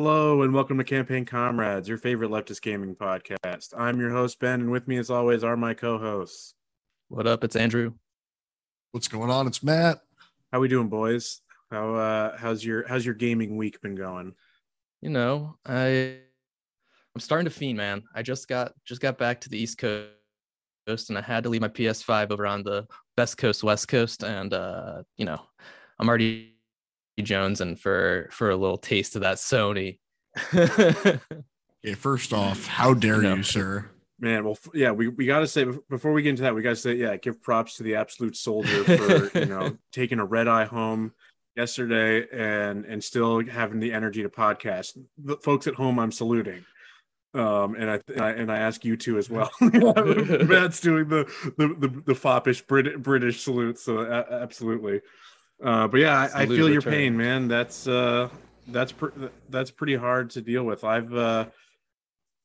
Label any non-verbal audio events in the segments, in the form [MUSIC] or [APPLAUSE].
Hello and welcome to Campaign Comrades, your favorite leftist gaming podcast. I'm your host Ben, and with me, as always, are my co-hosts. What up? It's Andrew. What's going on? It's Matt. How we doing, boys? How uh, how's your how's your gaming week been going? You know, I I'm starting to fiend, man. I just got just got back to the East Coast, and I had to leave my PS5 over on the Best Coast, West Coast, and uh, you know, I'm already Jones and for for a little taste of that Sony. okay, first off, [LAUGHS] how dare you, sir? Man, well, yeah, we, we got to say before we get into that, we got to say, yeah, give props to the absolute soldier for you [LAUGHS] know taking a red eye home yesterday and and still having the energy to podcast. The folks at home, I'm saluting. Um, and I, and I and I ask you too as well. [LAUGHS] Matt's doing the the the, the foppish Brit, British salute, so uh, absolutely. Uh, but yeah, I, I, feel your pain, man. That's uh, that's pr- that's pretty hard to deal with. I've uh,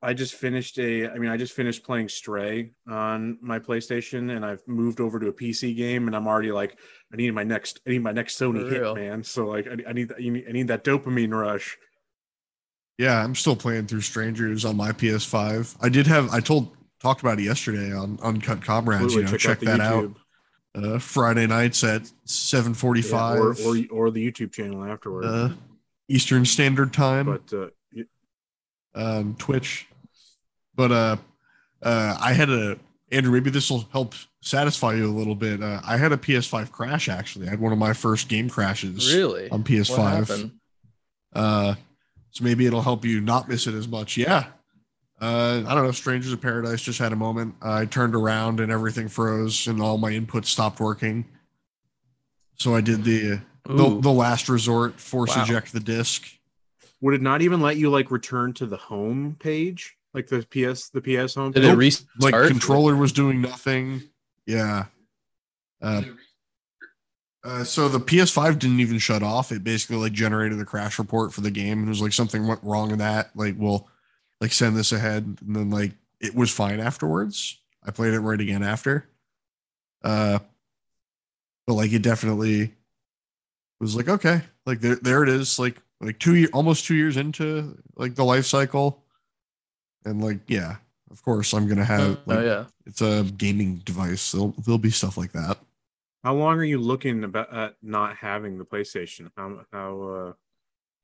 I just finished a. I mean, I just finished playing Stray on my PlayStation, and I've moved over to a PC game, and I'm already like, I need my next, I need my next Sony hit, man. So like, I, I need, I need that dopamine rush. Yeah, I'm still playing through Strangers on my PS5. I did have, I told, talked about it yesterday on Uncut Comrades. you know, check, check that YouTube. out uh, Friday nights at 7:45 yeah, or, or, or the YouTube channel afterward. Uh, Eastern Standard Time. But uh, um, Twitch. But uh, uh, I had a Andrew. Maybe this will help satisfy you a little bit. Uh, I had a PS5 crash. Actually, I had one of my first game crashes. Really on PS5. Uh, so maybe it'll help you not miss it as much. Yeah, uh, I don't know. Strangers of Paradise just had a moment. I turned around and everything froze, and all my inputs stopped working. So I did the the, the, last resort, force wow. eject the disc. Would it not even let you like return to the home page, like the PS the PS home? Did it restart? Like controller was doing nothing. Yeah. Uh, uh, so the PS5 didn't even shut off. It basically like generated a crash report for the game. And it was like something went wrong in that. Like, well, like send this ahead and then like it was fine afterwards. I played it right again after. Uh but like it definitely was like okay like there, there it is like like two year almost two years into like the life cycle. And like yeah of course i'm gonna have oh, like, oh yeah. it's a gaming device. There'll, there'll be stuff like that. How long are you looking about at not having the playstation? How how uh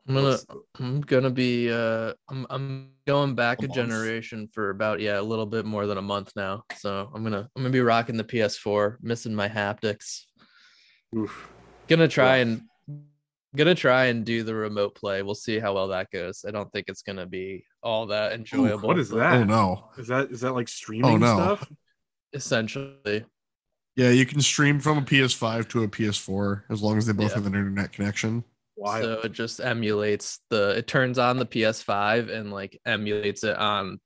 I'm gonna I'm gonna be uh I'm I'm going back a, a generation for about yeah a little bit more than a month now. So I'm gonna I'm gonna be rocking the PS4, missing my haptics. Oof. Gonna try and gonna try and do the remote play. We'll see how well that goes. I don't think it's gonna be all that enjoyable. Ooh, what is that? Oh no. Is that is that like streaming oh, no. stuff? Essentially. Yeah, you can stream from a PS5 to a PS4 as long as they both yeah. have an internet connection. Wild. So it just emulates the it turns on the PS5 and like emulates it on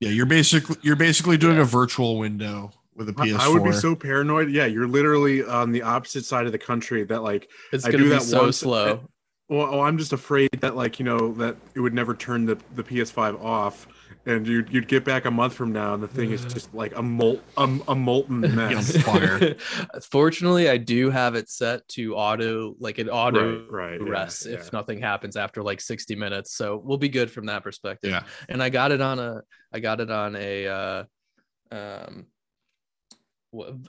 Yeah, you're basically you're basically doing yeah. a virtual window with a PS4. I would be so paranoid. Yeah, you're literally on the opposite side of the country that like it's gonna I do be that so once, slow. well, oh, I'm just afraid that like you know that it would never turn the the PS5 off and you'd, you'd get back a month from now and the thing is just like a molt a, a molten [LAUGHS] mess. fire. [LAUGHS] Fortunately i do have it set to auto like an auto right, right rest yeah, if yeah. nothing happens after like 60 minutes so we'll be good from that perspective. Yeah. And i got it on a i got it on a uh um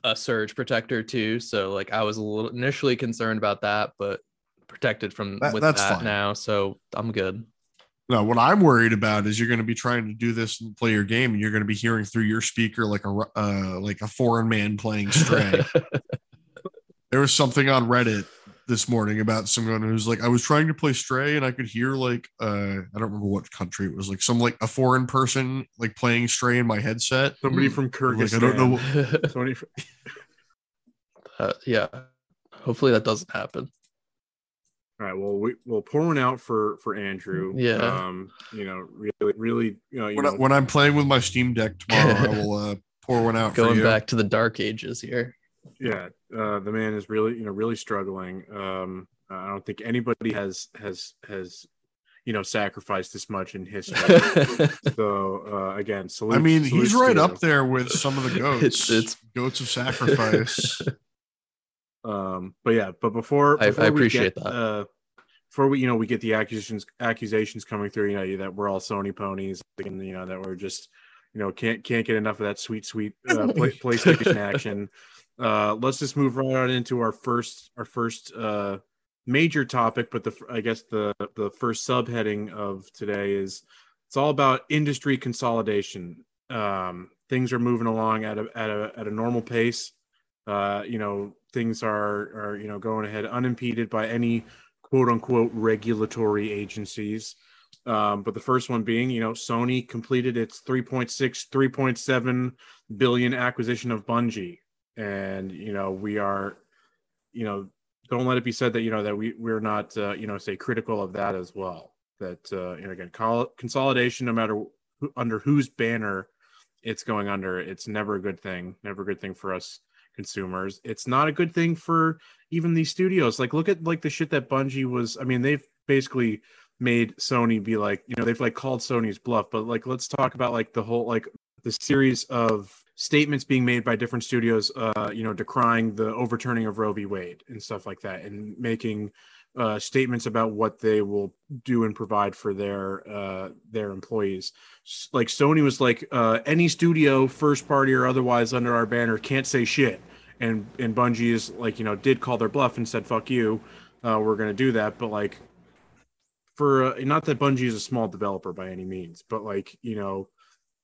a surge protector too so like i was a little initially concerned about that but protected from that, with that fine. now so i'm good no, what I'm worried about is you're going to be trying to do this and play your game, and you're going to be hearing through your speaker like a uh, like a foreign man playing Stray. [LAUGHS] there was something on Reddit this morning about someone who's like, I was trying to play Stray, and I could hear like uh, I don't remember what country it was, like some like a foreign person like playing Stray in my headset. Somebody from Kyrgyzstan. Like, I don't know. [LAUGHS] Somebody from- [LAUGHS] uh, yeah. Hopefully that doesn't happen. All right. Well, we, we'll pour one out for for Andrew. Yeah. Um. You know, really, really. You know, you when, know, I, when I'm playing with my Steam Deck tomorrow, I [LAUGHS] will uh, pour one out. Going back to the dark ages here. Yeah. Uh, the man is really, you know, really struggling. Um. I don't think anybody has has has you know sacrificed this much in history. [LAUGHS] so uh, again, salute, I mean, he's right to, up there with some of the goats. [LAUGHS] it's, it's goats of sacrifice. Um, but yeah, but before, I, before I appreciate get, that. Uh, before we you know we get the accusations accusations coming through you know that we're all Sony ponies and you know that we're just you know can't can't get enough of that sweet sweet uh, [LAUGHS] play, PlayStation action. Uh, let's just move right on into our first our first uh, major topic, but the I guess the the first subheading of today is it's all about industry consolidation. Um, things are moving along at a at a at a normal pace. Uh, you know, things are are you know going ahead unimpeded by any quote unquote regulatory agencies. Um, but the first one being, you know, Sony completed its 3.6, 3.7 billion acquisition of Bungie. And, you know, we are, you know, don't let it be said that, you know, that we, we're not, uh, you know, say critical of that as well. That, uh, you know, again, call, consolidation, no matter who, under whose banner it's going under, it's never a good thing, never a good thing for us consumers. It's not a good thing for even these studios. Like look at like the shit that Bungie was. I mean, they've basically made Sony be like, you know, they've like called Sony's bluff. But like, let's talk about like the whole like the series of statements being made by different studios, uh, you know, decrying the overturning of Roe v. Wade and stuff like that, and making uh, statements about what they will do and provide for their uh, their employees. Like Sony was like, uh, any studio, first party or otherwise, under our banner can't say shit. And and Bungie is like, you know, did call their bluff and said, "Fuck you, uh, we're gonna do that." But like, for uh, not that Bungie is a small developer by any means, but like, you know,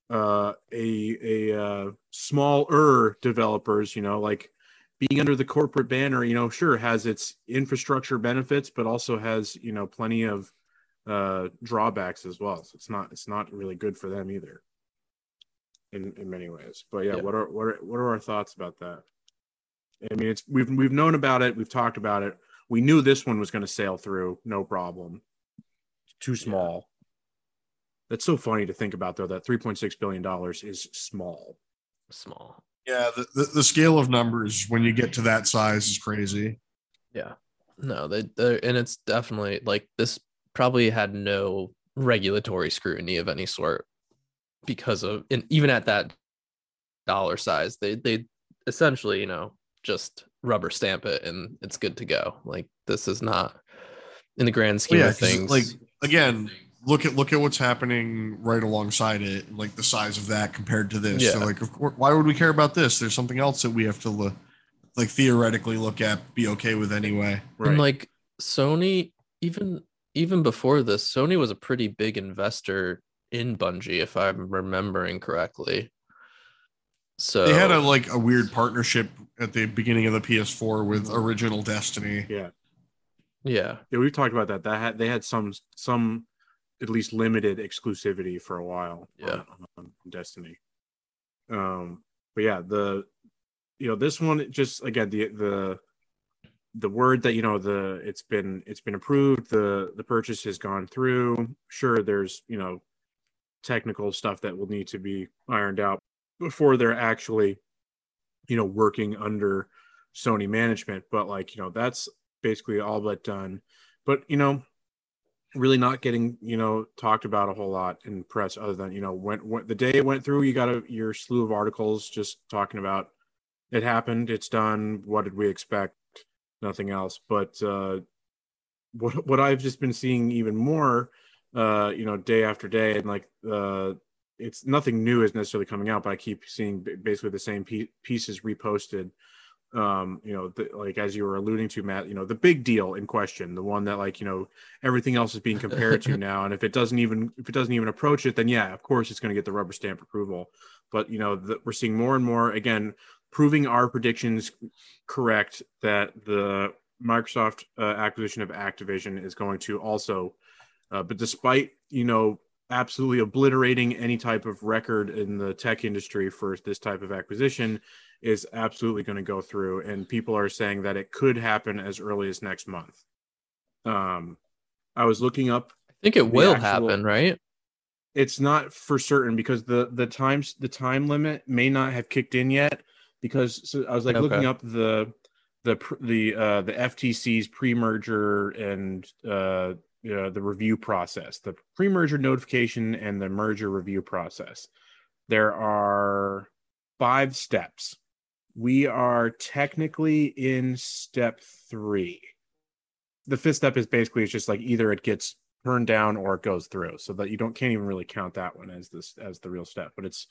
uh, a a uh, smaller developers, you know, like being under the corporate banner, you know, sure has its infrastructure benefits, but also has you know plenty of uh, drawbacks as well. So it's not it's not really good for them either, in in many ways. But yeah, yeah. what are what are what are our thoughts about that? I mean, it's we've we've known about it, we've talked about it. We knew this one was going to sail through, no problem. It's too small. Yeah. That's so funny to think about, though. That three point six billion dollars is small. Small. Yeah, the, the, the, scale of numbers when you get to that size is crazy. Yeah. No, they and it's definitely like this probably had no regulatory scrutiny of any sort because of and even at that dollar size, they they essentially, you know, just rubber stamp it and it's good to go. Like this is not in the grand scheme well, yeah, of things. Like again, look at look at what's happening right alongside it, like the size of that compared to this. Yeah. So like, of course, why would we care about this? There's something else that we have to look, like theoretically look at, be okay with anyway. Right. And like Sony, even even before this, Sony was a pretty big investor in Bungie, if I'm remembering correctly. So they had a like a weird partnership at the beginning of the PS4 with Original Destiny. Yeah. Yeah. Yeah, we've talked about that. That had they had some some at least limited exclusivity for a while. Yeah, on, on Destiny. Um, but yeah, the you know this one just again the the the word that you know the it's been it's been approved the the purchase has gone through sure there's you know technical stuff that will need to be ironed out before they're actually you know working under sony management but like you know that's basically all but done but you know really not getting you know talked about a whole lot in press other than you know when, when the day it went through you got a your slew of articles just talking about it happened it's done what did we expect? Nothing else. But uh what what i've just been seeing even more uh you know day after day and like uh it's nothing new is necessarily coming out but i keep seeing basically the same pieces reposted um you know the, like as you were alluding to matt you know the big deal in question the one that like you know everything else is being compared to [LAUGHS] now and if it doesn't even if it doesn't even approach it then yeah of course it's going to get the rubber stamp approval. But you know the, we're seeing more and more again proving our predictions correct that the microsoft uh, acquisition of activision is going to also uh, but despite you know absolutely obliterating any type of record in the tech industry for this type of acquisition is absolutely going to go through and people are saying that it could happen as early as next month um i was looking up i think it will actual, happen right it's not for certain because the the times the time limit may not have kicked in yet because so i was like okay. looking up the the the uh the ftc's pre-merger and uh uh, the review process, the pre-merger notification and the merger review process. There are five steps. We are technically in step three. the fifth step is basically it's just like either it gets turned down or it goes through, so that you don't can't even really count that one as this as the real step. But it's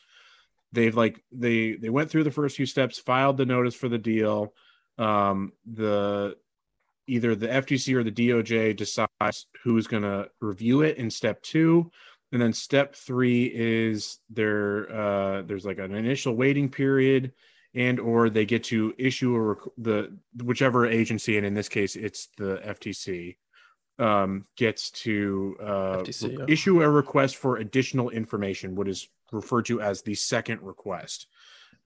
they've like they they went through the first few steps, filed the notice for the deal. Um, the either the FTC or the DOJ decides who's going to review it in step two. And then step three is there. Uh, there's like an initial waiting period, and or they get to issue a rec- the whichever agency, and in this case, it's the FTC, um, gets to uh, FTC, yeah. issue a request for additional information, what is referred to as the second request.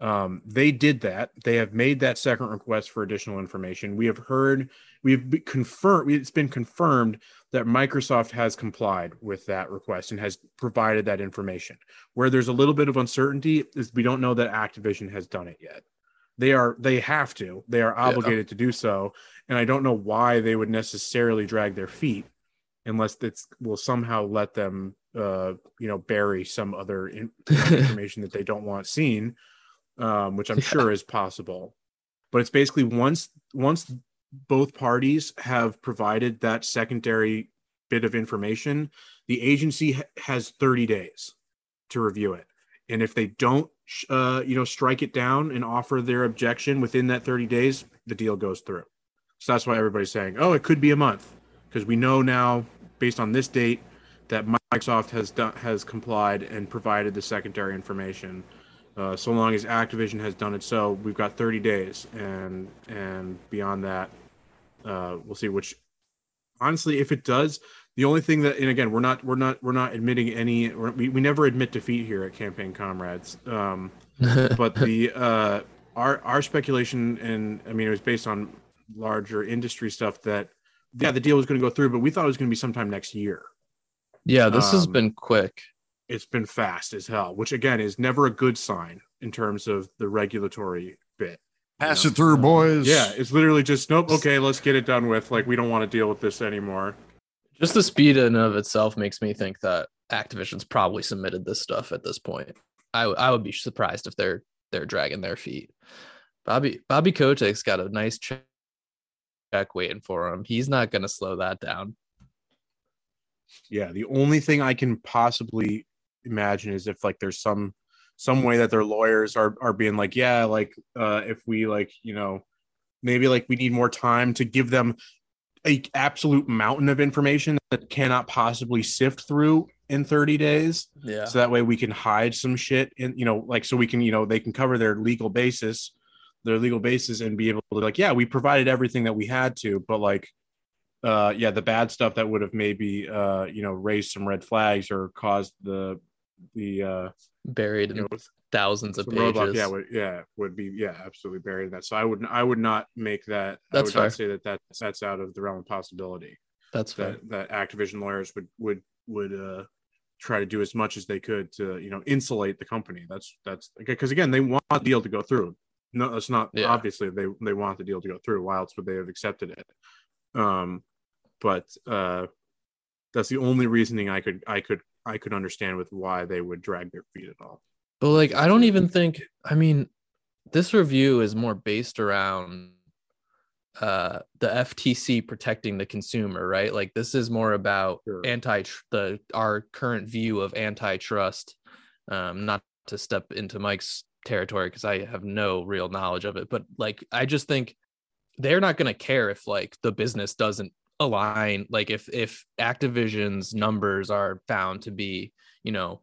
Um, they did that. They have made that second request for additional information. We have heard, we've confirmed, it's been confirmed that Microsoft has complied with that request and has provided that information. Where there's a little bit of uncertainty is we don't know that Activision has done it yet. They are, they have to, they are obligated to do so. And I don't know why they would necessarily drag their feet unless it's will somehow let them, uh, you know, bury some other in- [LAUGHS] information that they don't want seen um, which I'm Yeah. sure is possible. But it's basically once once both parties have provided that secondary bit of information, the agency has 30 days to review it. And if they don't, uh, you know, strike it down and offer their objection within that 30 days, the deal goes through. So that's why everybody's saying, "Oh, it could be a month," because we know now, based on this date, that Microsoft has done has complied and provided the secondary information. Uh, so long as Activision has done it so, we've got 30 days, and and beyond that, uh, we'll see. Which, honestly, if it does, the only thing that, and again, we're not we're not we're not admitting any. We we never admit defeat here at Campaign Comrades. Um, [LAUGHS] but the uh, our our speculation, and I mean, it was based on larger industry stuff that yeah, the deal was going to go through, but we thought it was going to be sometime next year yeah, this has Um, been quick. it's been fast as hell, which again is never a good sign in terms of the regulatory bit. you Pass know? it through, boys. Yeah, it's literally just nope. Okay, let's get it done with. Like we don't want to deal with this anymore. Just the speed in of itself makes me think that Activision's probably submitted this stuff at this point. I w- I would be surprised if they're they're dragging their feet. Bobby Bobby Kotick's got a nice check check waiting for him. He's not going to slow that down. Yeah, the only thing I can possibly imagine is if like there's some some way that their lawyers are are being like, yeah, like uh if we like you know maybe like we need more time to give them a absolute mountain of information that cannot possibly sift through in 30 days Yeah. so that way we can hide some shit and you know like so we can you know they can cover their legal basis their legal basis and be able to like yeah we provided everything that we had to but like uh yeah the bad stuff that would have maybe uh you know raised some red flags or caused the the uh Buried you in know thousands of pages. yeah would, yeah would be yeah absolutely buried in that so i would i would not make that That's i would fair. not say that that's that's out of the realm of possibility That's fair. that that activision lawyers would would would uh try to do as much as they could to you know insulate the company that's that's because again they want the deal to go through no that's not Yeah. obviously they they want the deal to go through why else would they have accepted it um but uh that's the only reasoning i could i could i could understand with why they would drag their feet at all But like, I don't even think. I mean, this review is more based around uh the FTC protecting the consumer, right? Like, this is more about Sure. anti the our current view of antitrust. Um, not to step into Mike's territory because I have no real knowledge of it, but like, I just think they're not going to care if like the business doesn't align like if if activision's numbers are found to be you know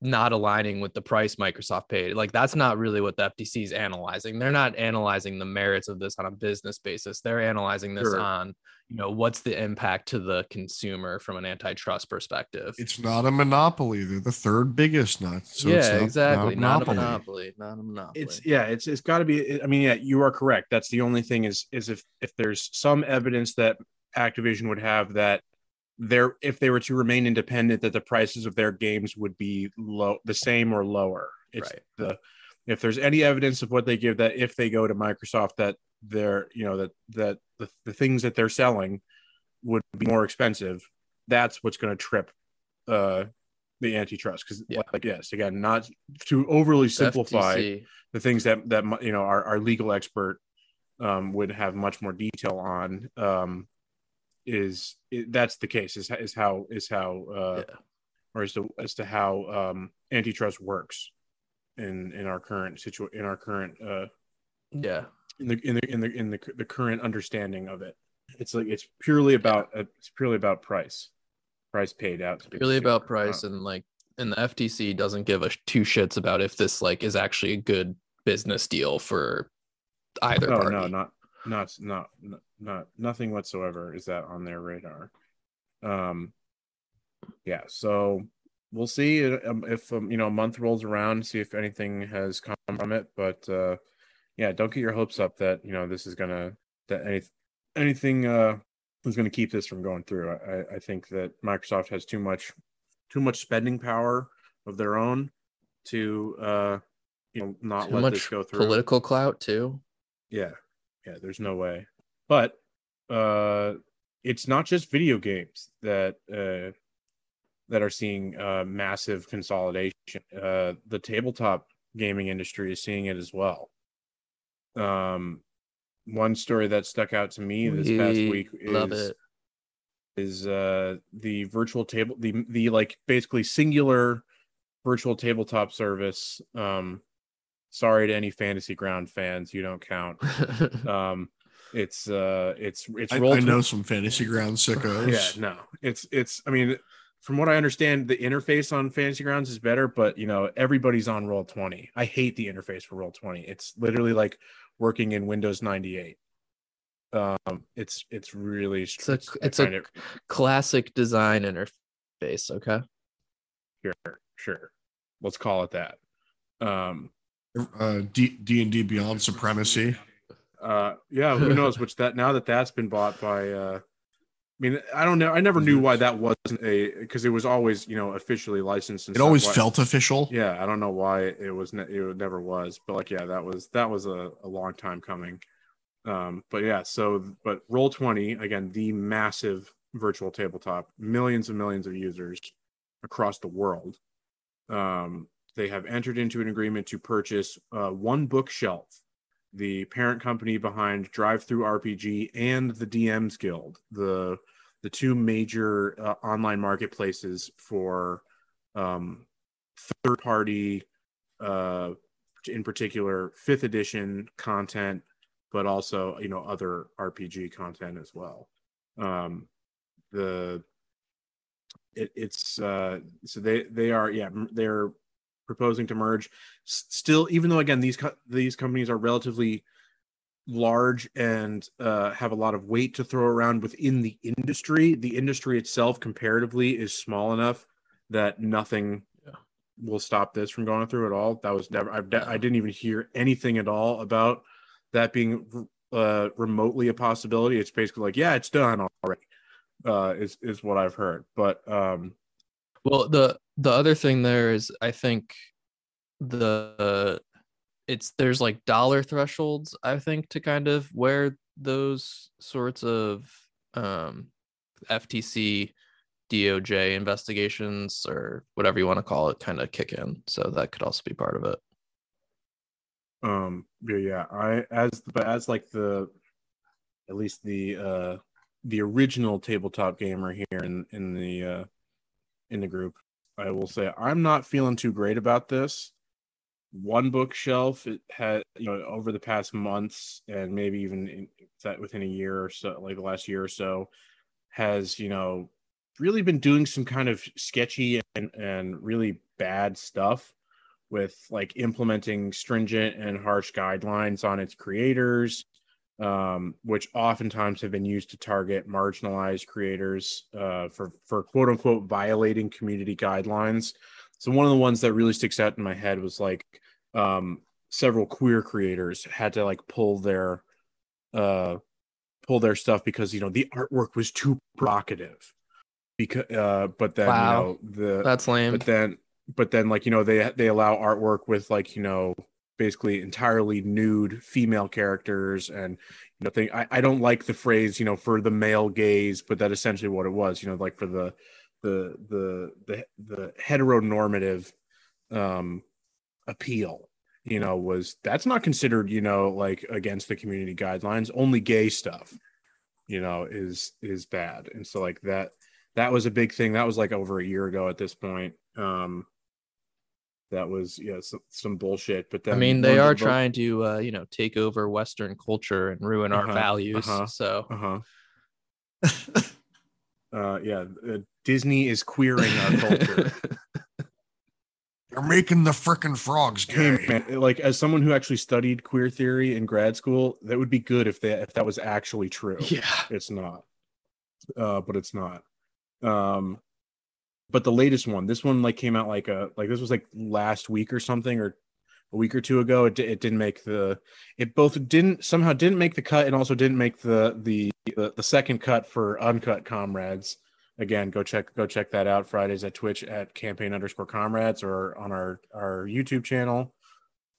not aligning with the price Microsoft paid. Like that's not really what the FTC is analyzing. They're not analyzing the merits of this on a business basis. They're analyzing this Sure. on, you know, what's the impact to the consumer from an antitrust perspective. It's not a monopoly. They're the third biggest nut. So it's yeah, not- exactly. Not a monopoly. monopoly. Not a monopoly. it's yeah it's it's got to be i mean yeah you are correct that's the only thing is is if if there's some evidence that activision would have that there if they were to remain independent that the prices of their games would be low the same or lower it's Right. the if there's any evidence of what they give that if they go to microsoft that they're you know that that the, the things that they're selling would be more expensive that's what's going to trip uh the antitrust because Yeah. like yes again not to overly simplify FTC the things that that you know our, our legal expert um, would have much more detail on um, is that's the case is, is how is how uh, Yeah. or as to as to how um, antitrust works in in our current situ in our current uh, Yeah. in the in the in the in the, the current understanding of it. It's like it's purely about uh, it's purely about price, price paid out. Really about price and like and the FTC doesn't give a sh- two shits about if this like is actually a good business deal for either no, party. no, not not not not not nothing whatsoever is that on their radar. Um, yeah, so we'll see um, if um, you know a month rolls around, see if anything has come from it. But uh, yeah, don't get your hopes up that you know this is gonna that any anything uh is gonna keep this from going through. I, I think that Microsoft has too much too much spending power of their own to uh you know not Too let much this go through. political clout too. Yeah. Yeah, there's no way. But uh it's not just video games that uh that are seeing uh massive consolidation. Uh the tabletop gaming industry is seeing it as well. Um one story that stuck out to me this past week is Love it. is uh the virtual table the the like basically singular virtual tabletop service um sorry to any fantasy ground fans you don't count [LAUGHS] um it's uh it's it's I, I know some fantasy ground sickos. yeah no it's it's i mean from what i understand the interface on fantasy grounds is better but you know everybody's on roll 20 i hate the interface for roll 20 it's literally like working in windows 98 um it's it's really It's a- I it's a- it- Classic design interface. Okay. sure sure let's call it that um Uh, D and D Beyond Supremacy. Uh yeah who knows? Which that now that that's been bought by uh i mean i don't know. I never knew why that wasn't a because it was always you know officially licensed and It always Why- felt official. yeah i don't know why it was ne- it never was but like yeah that was that was a, a long time coming. Um but yeah so but roll 20 again the massive virtual tabletop millions and millions of users across the world. Um they have entered into an agreement to purchase uh, one bookshelf the parent company behind drive through rpg and the dms guild the the two major uh, online marketplaces for um third party uh in particular fifth edition content but also you know other rpg content as well. Um the it, it's uh so they they are yeah they're proposing to merge. Still even though again these co- these companies are relatively large and uh, have a lot of weight to throw around within the industry the industry itself comparatively is small enough that nothing Yeah. will stop this from going through at all. That was never I've, i didn't even hear anything at all about that being uh, remotely a possibility. It's basically like yeah it's done already uh, is is what i've heard. But um Well, the the other thing there is, I think the it's there's like dollar thresholds. I think to kind of where those sorts of um, FTC, DOJ investigations or whatever you want to call it, kind of kick in. So that could also be part of it. um yeah, yeah i as but as like the at least the uh the original tabletop gamer here in in the uh in the group i will say i'm not feeling too great about this. One bookshelf it had you know over the past months and maybe even in, within a year or so like the last year or so has you know really been doing some kind of sketchy and and really bad stuff with like implementing stringent and harsh guidelines on its creators um, which oftentimes have been used to target marginalized creators uh, for for quote unquote violating community guidelines. So one of the ones that really sticks out in my head was like um, several queer creators had to like pull their uh, pull their stuff because you know the artwork was too provocative. Because uh, but then Wow. you know the That's lame. but then but then like you know they they allow artwork with like you know basically entirely nude female characters and you know thing I, I don't like the phrase you know for the male gaze but that essentially what it was you know like for the the the the, the heteronormative um appeal you know, was that's not considered, you know, like against the community guidelines. Only gay stuff, you know, is is bad. And so like that that was a big thing. That was like over a year ago at this point. Um that was yeah some, some bullshit but then i mean they are trying to uh you know take over western culture and ruin uh-huh, our values uh-huh, so uh-huh [LAUGHS] uh yeah uh, disney is queering our culture [LAUGHS] They're making the freaking frogs gay. Hey, man, like as someone who actually studied queer theory in grad school, that would be good if that if that was actually true. Yeah, it's not, uh, but it's not. Um, but the latest one, this one like came out like a like this was like last week or something or a week or two ago. It, it didn't make the it both didn't somehow didn't make the cut and also didn't make the the the, the second cut for uncut comrades. Again go check go check that out. Fridays at twitch at campaign underscore comrades or on our our youtube channel.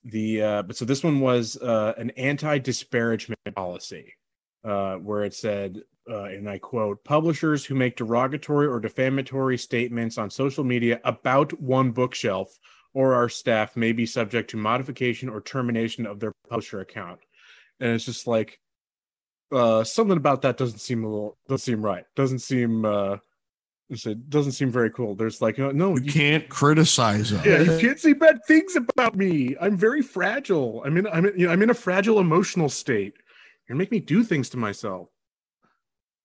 The uh but so this one was uh an anti-disparagement policy uh where it said uh, and I quote, publishers who make derogatory or defamatory statements on social media about one bookshelf or our staff may be subject to modification or termination of their publisher account. And it's just like uh, something about that doesn't seem a little doesn't seem right. Doesn't seem uh, it doesn't seem very cool. There's like, uh, no, you, you can't criticize us. Yeah, you can't say bad things about me. I'm very fragile. I'm in, I'm in, you know, I'm in a fragile emotional state. You're make me do things to myself.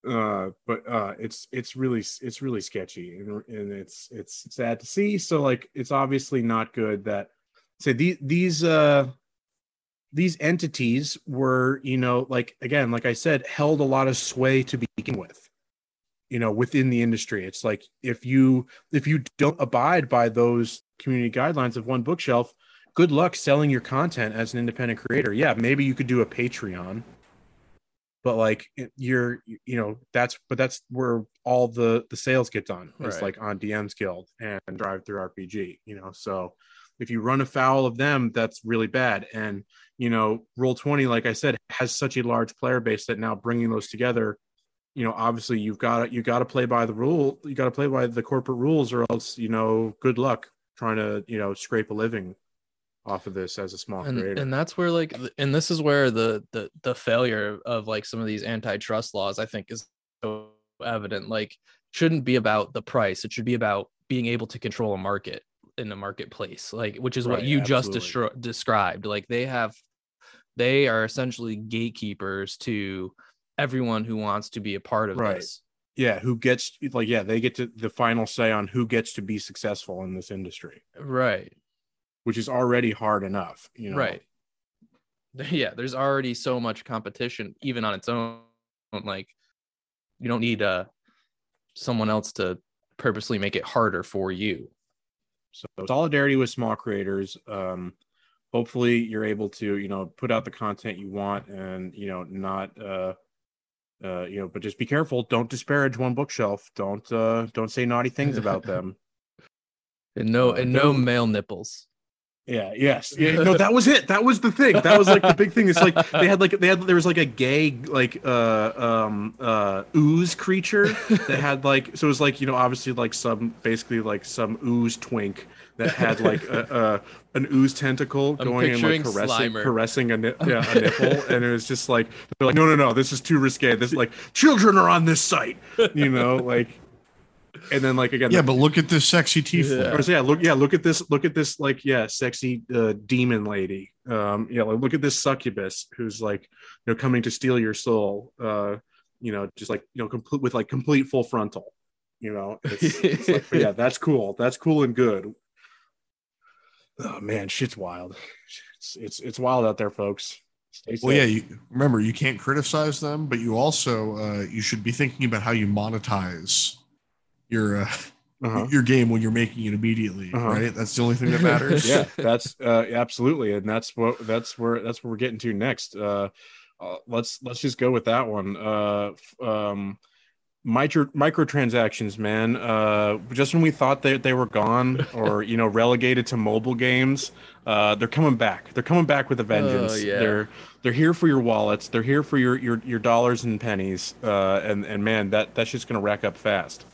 Uh, but uh, it's it's really it's really sketchy, and, and it's it's sad to see. So like, it's obviously not good that say these these uh these entities were you know like again like i said held a lot of sway to begin with you know within the industry it's like if you if you don't abide by those community guidelines of one bookshelf good luck selling your content as an independent creator yeah maybe you could do a patreon but like you're you know that's but that's where all the the sales get done it's right. like on dm's guild and drive through rpg you know? So if you run afoul of them that's really bad. And you know roll 20 like i said has such a large player base that now bringing those together you know obviously you've got to you got to play by the rule you got to play by the corporate rules or else you know good luck trying to you know scrape a living off of this as a small and, creator and that's where like and this is where the the the failure of like some of these antitrust laws i think is so evident like shouldn't be about the price it should be about being able to control a market in the marketplace like which is right, what you absolutely. just destro- described like they have they are essentially gatekeepers to everyone who wants to be a part of right. this. Yeah, who gets like yeah, they get to the final say on who gets to be successful in this industry. Right. Which is already hard enough, you know. Right. [LAUGHS] Yeah, there's already so much competition even on its own. Like you don't need uh someone else to purposely make it harder for you. So solidarity with small creators. Um hopefully you're able to, you know, put out the content you want and you know, not uh uh, you know, but just be careful. Don't disparage one bookshelf. Don't uh, don't say naughty things about [LAUGHS] them. and no, uh, and no male nipples. Yeah. Yes. Yeah. No, [LAUGHS] that was it. That was the thing. That was like the big thing. It's like they had like they had there was like a gay like uh um uh ooze creature that had like so it was like you know obviously like some basically like some ooze twink that had like a, a an ooze tentacle I'm going and like caressing Slimer. caressing a, yeah, a nipple, and it was just like they're like, no, no, no, this is too risque. This like children are on this site, you know, like. And then like again, yeah, but look at this sexy teeth. Yeah. yeah, look, yeah, look at this, look at this, like yeah, sexy uh, demon lady. Um, yeah, like look at this succubus who's like, you know, coming to steal your soul. Uh, you know, just like you know, complete with like complete full frontal. You know, [LAUGHS] it's, it's like, yeah, that's cool. That's cool and good oh man, shit's wild. It's it's it's wild out there, folks. well, yeah. You, remember, you can't criticize them, but you also uh, you should be thinking about how you monetize your uh, uh-huh. your game when you're making it immediately, uh-huh. right? That's the only thing that [LAUGHS] matters. yeah, that's uh, absolutely, and that's what that's where that's what we're getting to next. Uh, uh, let's let's just go with that one. Uh, um, micro microtransactions, man. Uh, just when we thought that they, they were gone [LAUGHS] or you know relegated to mobile games, uh, they're coming back. They're coming back with a vengeance. Oh, yeah. They're they're here for your wallets. They're here for your your, your dollars and pennies. Uh, and and man, that that's just gonna rack up fast.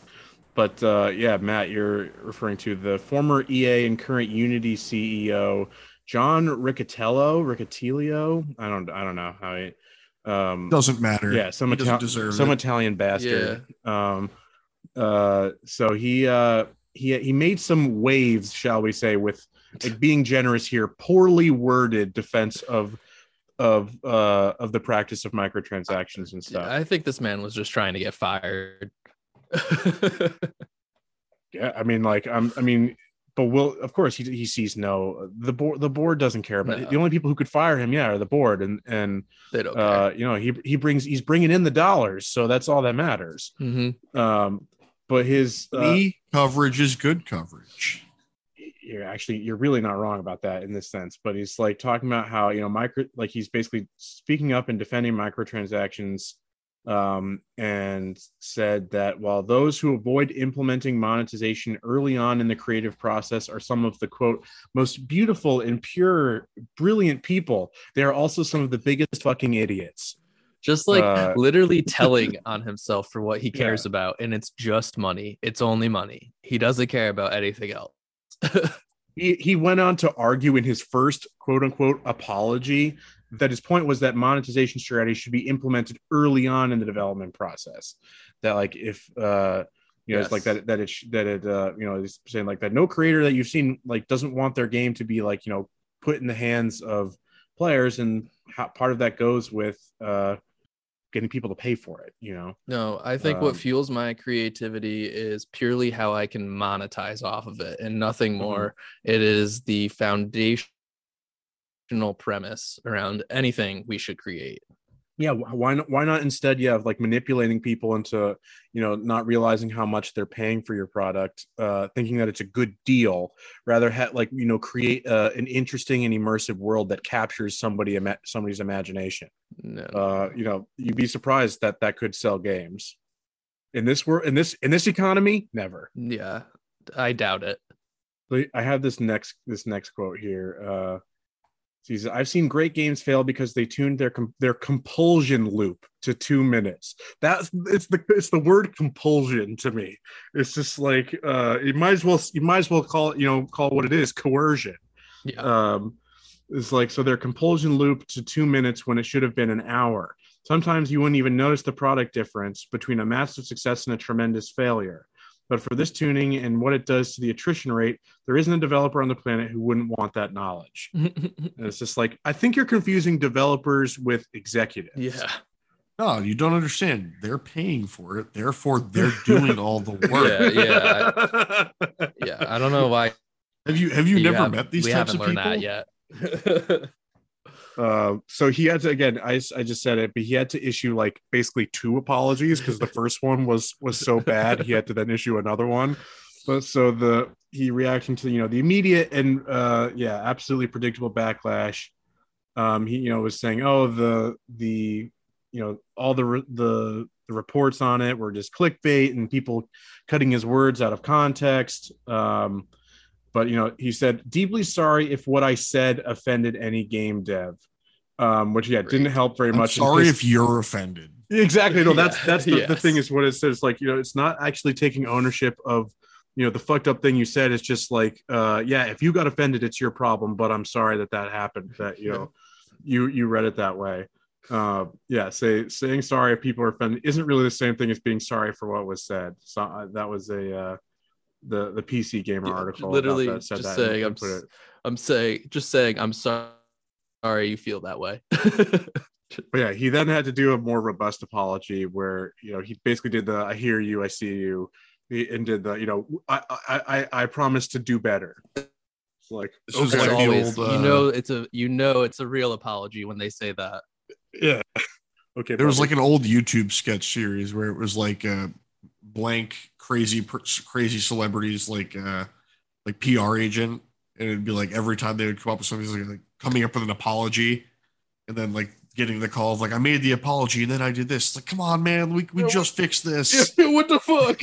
But uh, yeah, Matt, you're referring to the former EA and current Unity CEO John Riccitiello, Riccitiello. I don't I don't know how he um Doesn't matter. yeah, some He doesn't Ital- deserve some it. Italian bastard. Um uh so he uh he he made some waves, shall we say, with like being generous here, poorly worded defense of of uh of the practice of microtransactions and stuff. I think this man was just trying to get fired. [LAUGHS] Yeah, I mean, like, I'm, I mean, but will of course he he sees no the board the board doesn't care about it. No. The only people who could fire him, yeah, are the board, and and they don't care. uh, you know he he brings he's bringing in the dollars, so that's all that matters. Mhm. Um, but his uh, coverage is good coverage. you're actually you're really not wrong about that in this sense but he's like talking about how you know micro like he's basically speaking up and defending microtransactions um and said that while those who avoid implementing monetization early on in the creative process are some of the quote most beautiful and pure brilliant people they are also some of the biggest fucking idiots Just like uh, [LAUGHS] literally [LAUGHS] telling on himself for what he cares about, and it's just money. It's only money. He doesn't care about anything else. [LAUGHS] he, he went on to argue in his first quote unquote apology that his point was that monetization strategy should be implemented early on in the development process that like if uh you know it's like that that it sh- that it uh you know he's saying like that no creator that you've seen like doesn't want their game to be like you know put in the hands of players and how part of that goes with uh getting people to pay for it you know No, I think Um, what fuels my creativity is purely how I can monetize off of it and nothing Mm-hmm. more. It is the premise around anything we should create. yeah why not why not instead yeah like manipulating people into you know not realizing how much they're paying for your product uh thinking that it's a good deal rather ha- like you know create uh, an interesting and immersive world that captures somebody ima- somebody's imagination No. uh you know you'd be surprised that that could sell games in this world in this in this economy never yeah, I doubt it. I have this next this next quote here. Uh, says, "I've seen great games fail because they tuned their their compulsion loop to two minutes. That's it's the it's the word compulsion to me. It's just like uh, you might as well you might as well call it you know call what it is coercion. Yeah. Um, it's like so their compulsion loop to two minutes when it should have been an hour. Sometimes you wouldn't even notice the product difference between a massive success and a tremendous failure. But for this tuning and what it does to the attrition rate, there isn't a developer on the planet who wouldn't want that knowledge. [LAUGHS] And it's just like I think you're confusing developers with executives. yeah. No, you don't understand. They're paying for it. Therefore, they're doing all the [LAUGHS] work. Yeah, yeah. [LAUGHS] Yeah. I don't know why Have you have you, never haven't- met these we types haven't of learned people? that yet. Uh, so he had to again. I, I just said it, but he had to issue like basically two apologies because the first one was was so bad. He had to then issue another one. But so the he reacting to you know the immediate and uh yeah absolutely predictable backlash. Um, he you know was saying oh the the you know all the the the reports on it were just clickbait and people cutting his words out of context. Um, but you know he said deeply sorry if what i said offended any game dev um which yeah didn't help very I'm much. sorry if you're offended. exactly. No that's [LAUGHS] that's the, the yes. thing is what it says. Like you know it's not actually taking ownership of you know the fucked up thing you said. It's just like uh yeah if you got offended it's your problem but i'm sorry that that happened that you know you you read it that way. Uh yeah say saying sorry if people are offended isn't really the same thing as being sorry for what was said. So uh, that was a uh the the pc gamer Yeah, article literally that said just that saying I'm it- I'm saying just saying I'm sorry sorry you feel that way. [LAUGHS] But yeah, he then had to do a more robust apology where you know he basically did the "I hear you, I see you," and did the you know I I I, I promise to do better. It's like This was like always, old, uh, you know it's a you know it's a real apology when they say that. yeah, [LAUGHS] okay. There was like an old YouTube sketch series where it was like uh, blank crazy crazy celebrities like uh, like PR agent, and it'd be like every time they would come up with something like, like coming up with an apology, and then like getting the call of like I made the apology and then I did this. It's like come on, man, we we Yeah, just fixed this. [LAUGHS] what the fuck?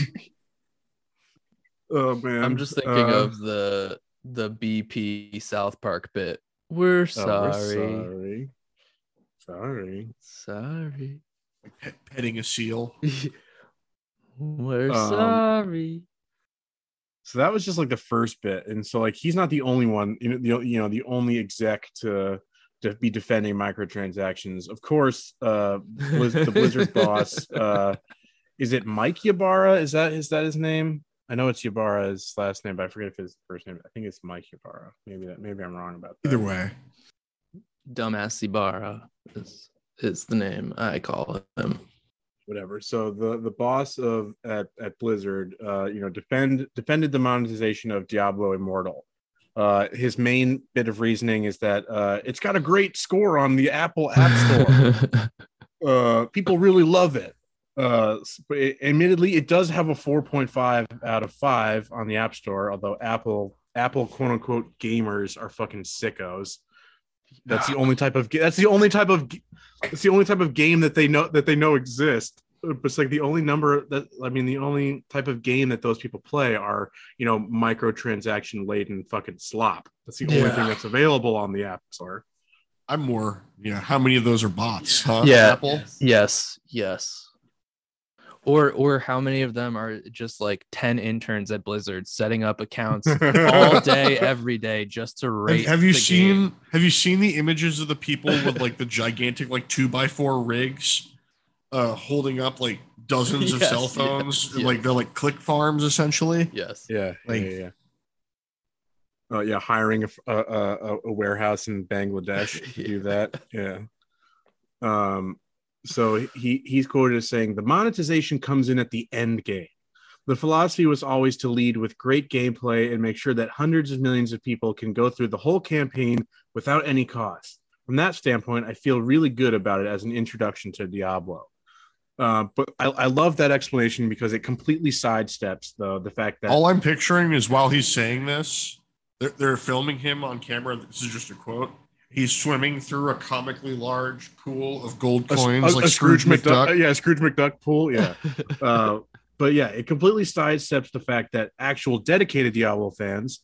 oh man, I'm just thinking Uh, of the the BP South Park bit. We're oh, sorry. we're sorry, sorry. Sorry. Pet- petting a seal. [LAUGHS] We're Um, sorry. so that was just like the first bit, and so like he's not the only one, you know, the you know the only exec to to be defending microtransactions. Of course, uh, Blizz, the Blizzard [LAUGHS] boss, uh, is it Mike Ybarra? Is that is that his name? I know it's Ybarra's last name, but I forget if his first name. I think it's Mike Ybarra. Maybe that maybe I'm wrong about that. Either way, Dumbass Ybarra is is the name I call him. Whatever. So the the boss of at, at Blizzard, uh, you know, defend defended the monetization of Diablo Immortal. Uh, his main bit of reasoning is that uh, it's got a great score on the Apple App Store. [LAUGHS] uh, people really love it. Uh, it- admittedly, it does have a 4.5 out of 5 on the App Store, although Apple Apple quote unquote gamers are fucking sickos. That's the only type of that's the only type of g- it's the only type of game that they know that they know exist. But It's like the only number that I mean, the only type of game that those people play are you know microtransaction laden fucking slop. That's the only Yeah. thing that's available on the App Store. I'm more. Yeah, how many of those are bots? Huh? Yeah. Apple. yes, yes. Or or how many of them are just like 10 interns at Blizzard setting up accounts all [LAUGHS] day, every day, just to rate. have you seen game? have you seen the images of the people with like the gigantic like two by four rigs uh holding up like dozens [LAUGHS] of cell phones yes. like they're like click farms essentially Yes. Yeah, Like- yeah, yeah. Oh yeah, hiring a, a, a, a warehouse in Bangladesh to do that. [LAUGHS] Yeah. Um. So he he's quoted as saying the monetization comes in at the end game. The philosophy was always to lead with great gameplay and make sure that hundreds of millions of people can go through the whole campaign without any cost. From that standpoint, I feel really good about it as an introduction to Diablo. Uh, but I, I love that explanation because it completely sidesteps the the fact that all i'm picturing is while he's saying this they're, they're filming him on camera this is just a quote he's swimming through a comically large pool of gold coins a- like a scrooge mcduck, Yeah, Scrooge McDuck pool. Yeah. [LAUGHS] uh, but yeah, it completely sidesteps the fact that actual dedicated Diablo fans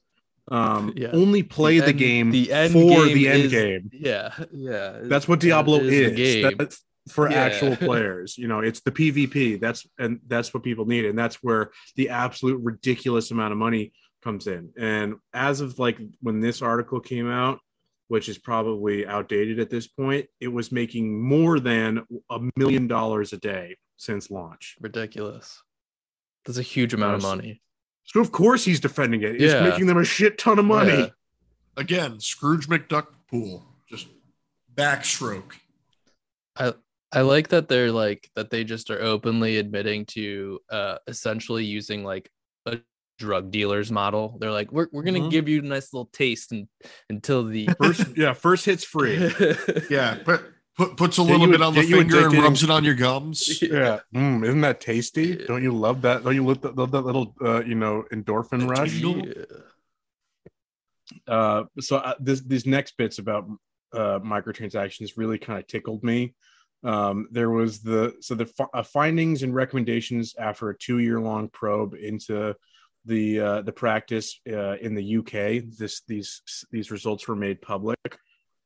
um, [LAUGHS] Yeah. only play the, end- game the end for game the end is- game. [LAUGHS] Yeah, yeah. That's what Diablo is is. game. That's for Yeah. actual players. You know, it's the PvP. That's and that's what people need, and that's where the absolute ridiculous amount of money comes in. And as of like when this article came out, which is probably outdated at this point, it was making more than a million dollars a day since launch. ridiculous. That's a huge amount of money. So of course he's defending it. It's Yeah. making them a shit ton of money. Yeah. again scrooge mcduck pool just backstroke I I like that they're like that they just are openly admitting to uh essentially using like a drug dealer's model. They're like, we're we're gonna Mhm. give you a nice little taste and, until the [LAUGHS] First, [LAUGHS] yeah, first hit's free. [LAUGHS] yeah but put, puts a Get little you- bit on the finger and rubs it on your gums Yeah, Mm, isn't that tasty? Don't you love that? Don't you love that, love that little, uh, you know, endorphin rush? Yeah. uh so uh, this these next bits about uh microtransactions really kind of tickled me um there was the so the fi- uh, findings and recommendations after a two year long probe into the uh the practice uh, in the uk this these these results were made public.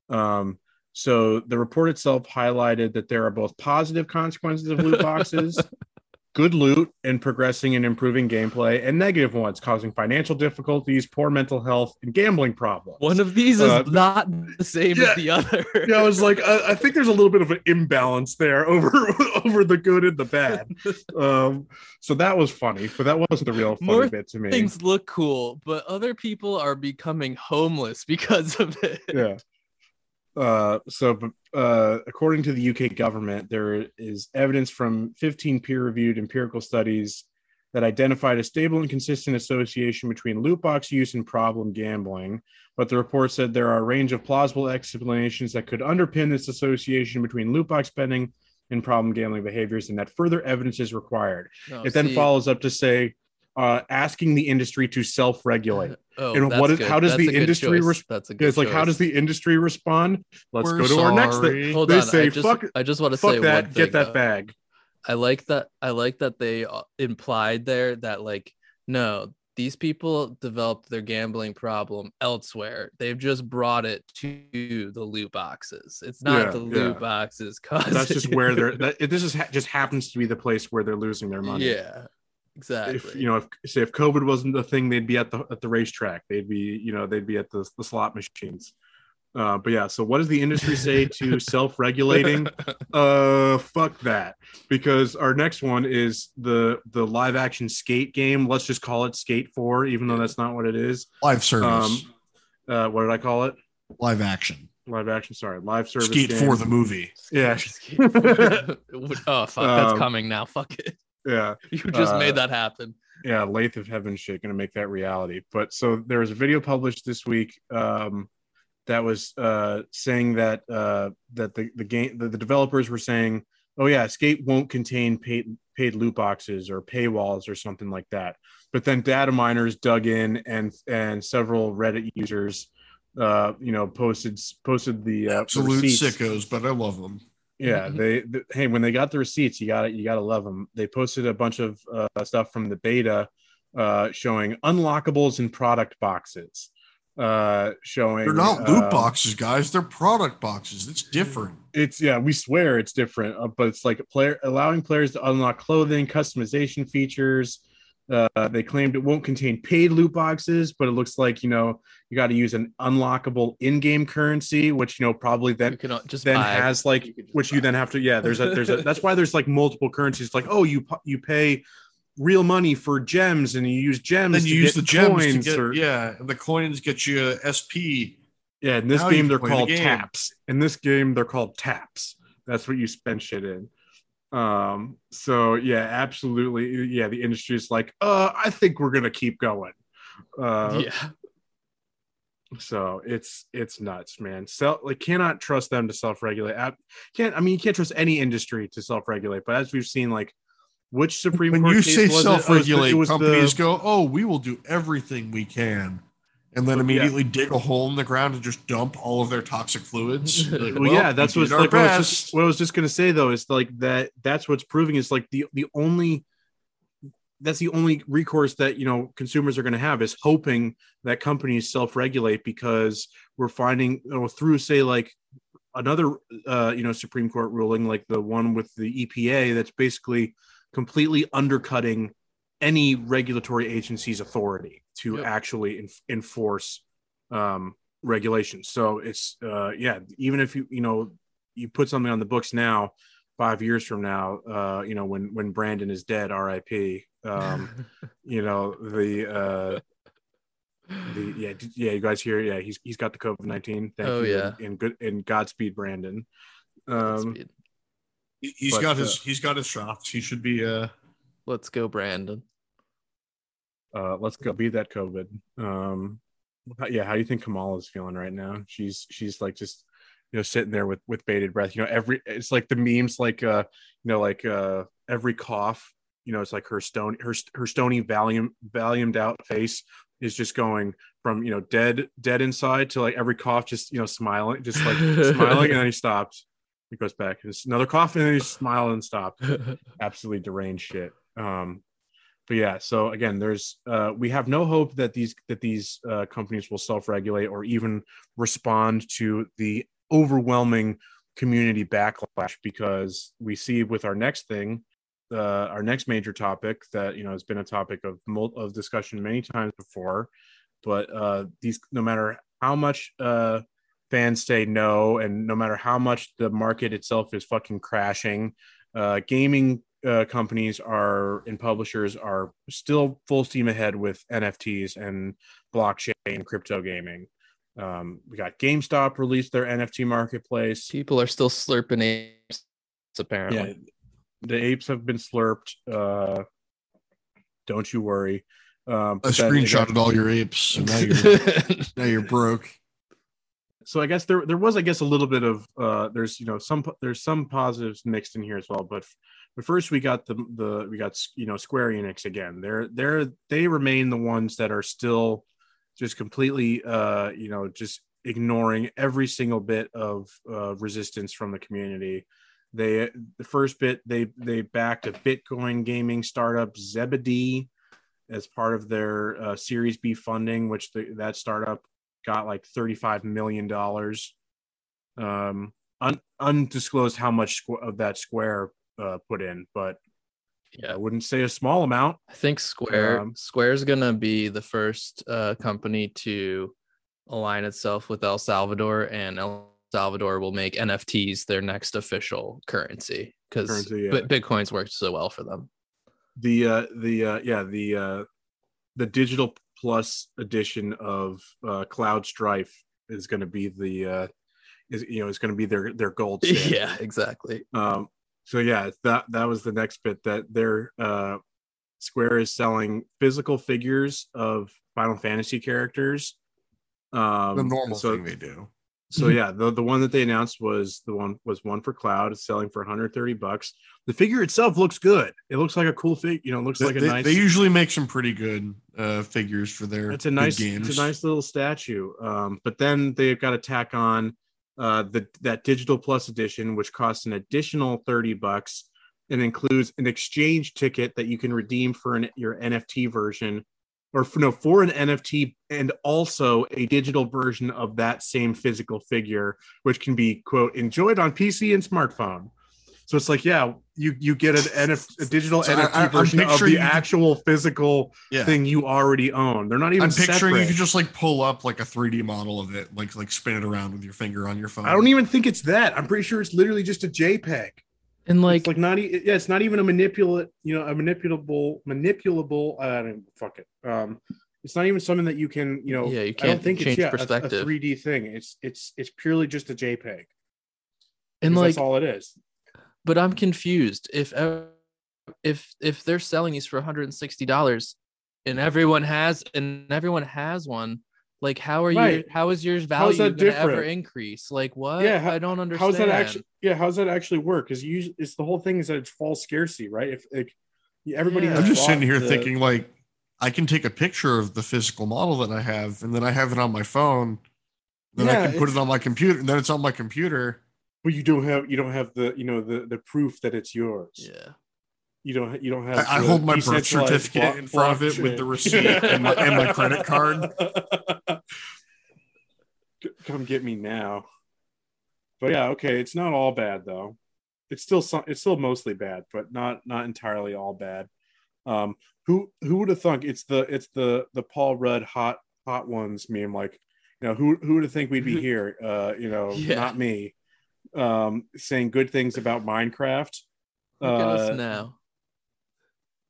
Um so the report itself highlighted that there are both positive consequences of loot boxes [LAUGHS] good loot and progressing and improving gameplay, and negative ones causing financial difficulties, poor mental health, and gambling problems. One of these is Uh, not the same yeah. as the other. [LAUGHS] yeah, I was like, I, I think there's a little bit of an imbalance there [LAUGHS] over over the good and the bad. [LAUGHS] Um, so that was funny, but that wasn't the real funny More bit to me. Things look cool, but other people are becoming homeless because of it. yeah. Uh, so, uh, according to the UK government, there is evidence from 15 peer-reviewed empirical studies that identified a stable and consistent association between loot box use and problem gambling. But the report said there are a range of plausible explanations that could underpin this association between loot box spending and problem gambling behaviors, and that further evidence is required. It then see- follows up to say, uh, asking the industry to self-regulate. [LAUGHS] Oh, And what is- good. how does That's the industry choice. res- That's a good. It's like, how does the industry respond? Let's We're go to our next thing. Hold they on, say, I just, "Fuck- I just want to say that. Get that though. bag. I like that. I like that they uh, implied there that like no, these people developed their gambling problem elsewhere. They've just brought it to the loot boxes. It's not Yeah, the loot yeah. boxes causing. That's just where they're. That, this is ha- just happens to be the place where they're losing their money. Yeah, exactly. if you know if say if COVID wasn't the thing, they'd be at the at the racetrack. They'd be you know they'd be at the the slot machines. Uh, but yeah, so what does the industry say to [LAUGHS] self-regulating? uh, fuck that, because our next one is the the live action skate game. Let's just call it Skate Four, even though that's not what it is. Live service. Um, uh, what did I call it? live action. Live action. Sorry, live service. Skate game. for the movie. Yeah. [LAUGHS] oh fuck, that's Um, coming now. Fuck it. Yeah. [LAUGHS] You just uh, made that happen. yeah, Lathe of Heaven shit gonna make that reality. But so there was a video published this week um, that was uh, saying that uh, that the the game the, the developers were saying, oh yeah, Skate won't contain paid paid loot boxes or paywalls or something like that. But then data miners dug in and and several Reddit users, uh, you know, posted posted the uh, Absolute receipts. sickos, but I love them. Yeah, Mhm. they, hey when they got the receipts, you got to You got to love them. They posted a bunch of uh, stuff from the beta, uh, showing unlockables in product boxes, uh, showing They're not loot uh, boxes, guys. They're product boxes. It's different. It's yeah, we swear it's different, uh, but it's like a player allowing players to unlock clothing, customization features. Uh, they claimed it won't contain paid loot boxes, but it looks like you know you got to use an unlockable in-game currency, which you know probably then you can uh, just then buy. has like You could just which you then have to yeah there's a there's a [LAUGHS] that's why there's like multiple currencies like oh you you pay real money for gems and you use gems Then to you use get the gems to coins get or- yeah, and the coins get you SP. yeah in this Now game they're play the called game. taps in this game they're called taps that's what you spend shit in um so yeah absolutely yeah the industry is like uh i think we're gonna keep going uh yeah. So it's it's nuts, man. Self like cannot trust them to self-regulate. I can't I mean you can't trust any industry to self-regulate, but as we've seen, like which Supreme When Court you case say was it? Oh, it was the- self-regulate, it was the- companies go, "Oh, we will do everything we can," and then Well, yeah. immediately dig a hole in the ground and just dump all of their toxic fluids. [LAUGHS] Like, well, yeah, that's what's like. What I, was just, what I was just gonna say though is like that. That's what's proving is like the the only that's the only recourse that you know consumers are going to have is hoping that companies self-regulate because we're finding you know, through say like another uh, you know Supreme Court ruling like the one with the EPA that's basically completely undercutting any regulatory agency's authority to Yep. actually en- enforce um, regulations. So it's uh, yeah, even if you you know you put something on the books now, five years from now, uh, you know when when Brandon is dead, R.I.P. Um, [LAUGHS] you know the uh, the yeah yeah you guys hear yeah he's he's got the COVID nineteen. Thank Oh, you yeah. and, and good and Godspeed, Brandon. Um, Speed. He- He's but, got uh, his he's got his shots. He should be uh Let's go, Brandon. uh, let's go beat that COVID. Um, yeah, how do you think Kamala's feeling right now? She's she's like just you know sitting there with with bated breath. You know, every it's like the memes like uh you know like uh every cough. You know, it's like her stone her her stony valium valiumed out face is just going from you know dead dead inside to like every cough just you know smiling just like [LAUGHS] smiling and then he stops. He goes back. It's another cough and then he smiles and stops [LAUGHS] absolutely deranged shit. Um, but yeah, so again, there's uh, we have no hope that these that these uh, companies will self-regulate or even respond to the overwhelming community backlash because we see with our next thing, uh, our next major topic that you know has been a topic of of discussion many times before, but uh, these no matter how much uh, fans say no, and no matter how much the market itself is fucking crashing, uh, gaming uh, companies are and publishers are still full steam ahead with NFTs and blockchain and crypto gaming. Um, we got GameStop released their NFT marketplace. People are still slurping apes, apparently. Yeah, the apes have been slurped. Uh, don't you worry. Um, I but screenshotted all your apes, and now you're [LAUGHS] now you're broke. so I guess there there was I guess a little bit of uh there's you know some there's some positives mixed in here as well but but first we got the the we got you know Square Enix again. They're they're they remain the ones that are still just completely uh you know just ignoring every single bit of uh, resistance from the community. They the first bit they they backed a Bitcoin gaming startup Zebedee as part of their uh, Series B funding which the, that startup got like 35 million dollars. Um un- undisclosed how much of that square uh, put in but Yeah. I wouldn't say a small amount. I think Square Um, Square's gonna be the first uh, company to align itself with El Salvador, and El Salvador will make NFTs their next official currency because yeah. Bitcoin's worked so well for them. The uh the uh yeah, the uh the digital plus edition of uh Cloud Strife is gonna be the uh is you know is gonna be their their gold [LAUGHS] standard. yeah, exactly. Um, so yeah, that that was the next bit that their uh, Square is selling physical figures of Final Fantasy characters. Um, the normal so, thing they do. So yeah, the the one that they announced was the one was one for Cloud, it's selling for 130 bucks. The figure itself looks good. It looks like a cool fig. You know, it looks They, like a they- nice. they usually make some pretty good uh, figures for their it's a nice games. it's a nice little statue um but then they've got to tack on uh the that digital plus edition which costs an additional 30 bucks and includes an exchange ticket that you can redeem for an, your nft version or for, no for an nft and also a digital version of that same physical figure which can be quote enjoyed on pc and smartphone so it's like yeah you you get an NF, a digital So nft I- I'm version of the you could- actual physical yeah. thing you already own. They're not even I'm picturing separate. you could just like pull up like a 3D model of it, like like spin it around with your finger on your phone. I don't even think it's that. I'm pretty sure it's literally just a JPEG. And Like, like, it's like not. e- Yeah, it's not even a manipulate. You know, a manipulable, manipulable. I don't fuck it. Um, it's not even something that you can. You know, yeah, you I don't can't think change it's yeah, a- perspective. A, 3D thing. It's it's it's purely just a JPEG. and like, that's all it is. But I'm confused. If ev- if if they're selling these for 160 dollars, and everyone has and everyone has one, like how are you? How is yours value gonna ever different? increase? Like what? Yeah, how- I don't understand. How's that actually? Yeah, how's that actually work? Because you, it's the whole thing is that it's false scarcity, right? If like everybody, Yeah. has I'm just sitting here the- thinking like I can take a picture of the physical model that I have, and then I have it on my phone. Then Yeah, I can put it on my computer, and then it's on my computer. But you don't have you don't have the you know the the proof that it's yours. Yeah. You don't you don't have. I, I hold my birth certificate block- in front of it with the receipt and my, and my credit card. [LAUGHS] Come get me now. But yeah, okay, it's not all bad though. It's still some, it's still mostly bad, but not not entirely all bad. Um, who who would have thunk it's the it's the the Paul Rudd hot hot ones meme like you know who who would have think we'd be [LAUGHS] here uh you know Yeah. not me um saying good things about Minecraft. Look at us Uh, now.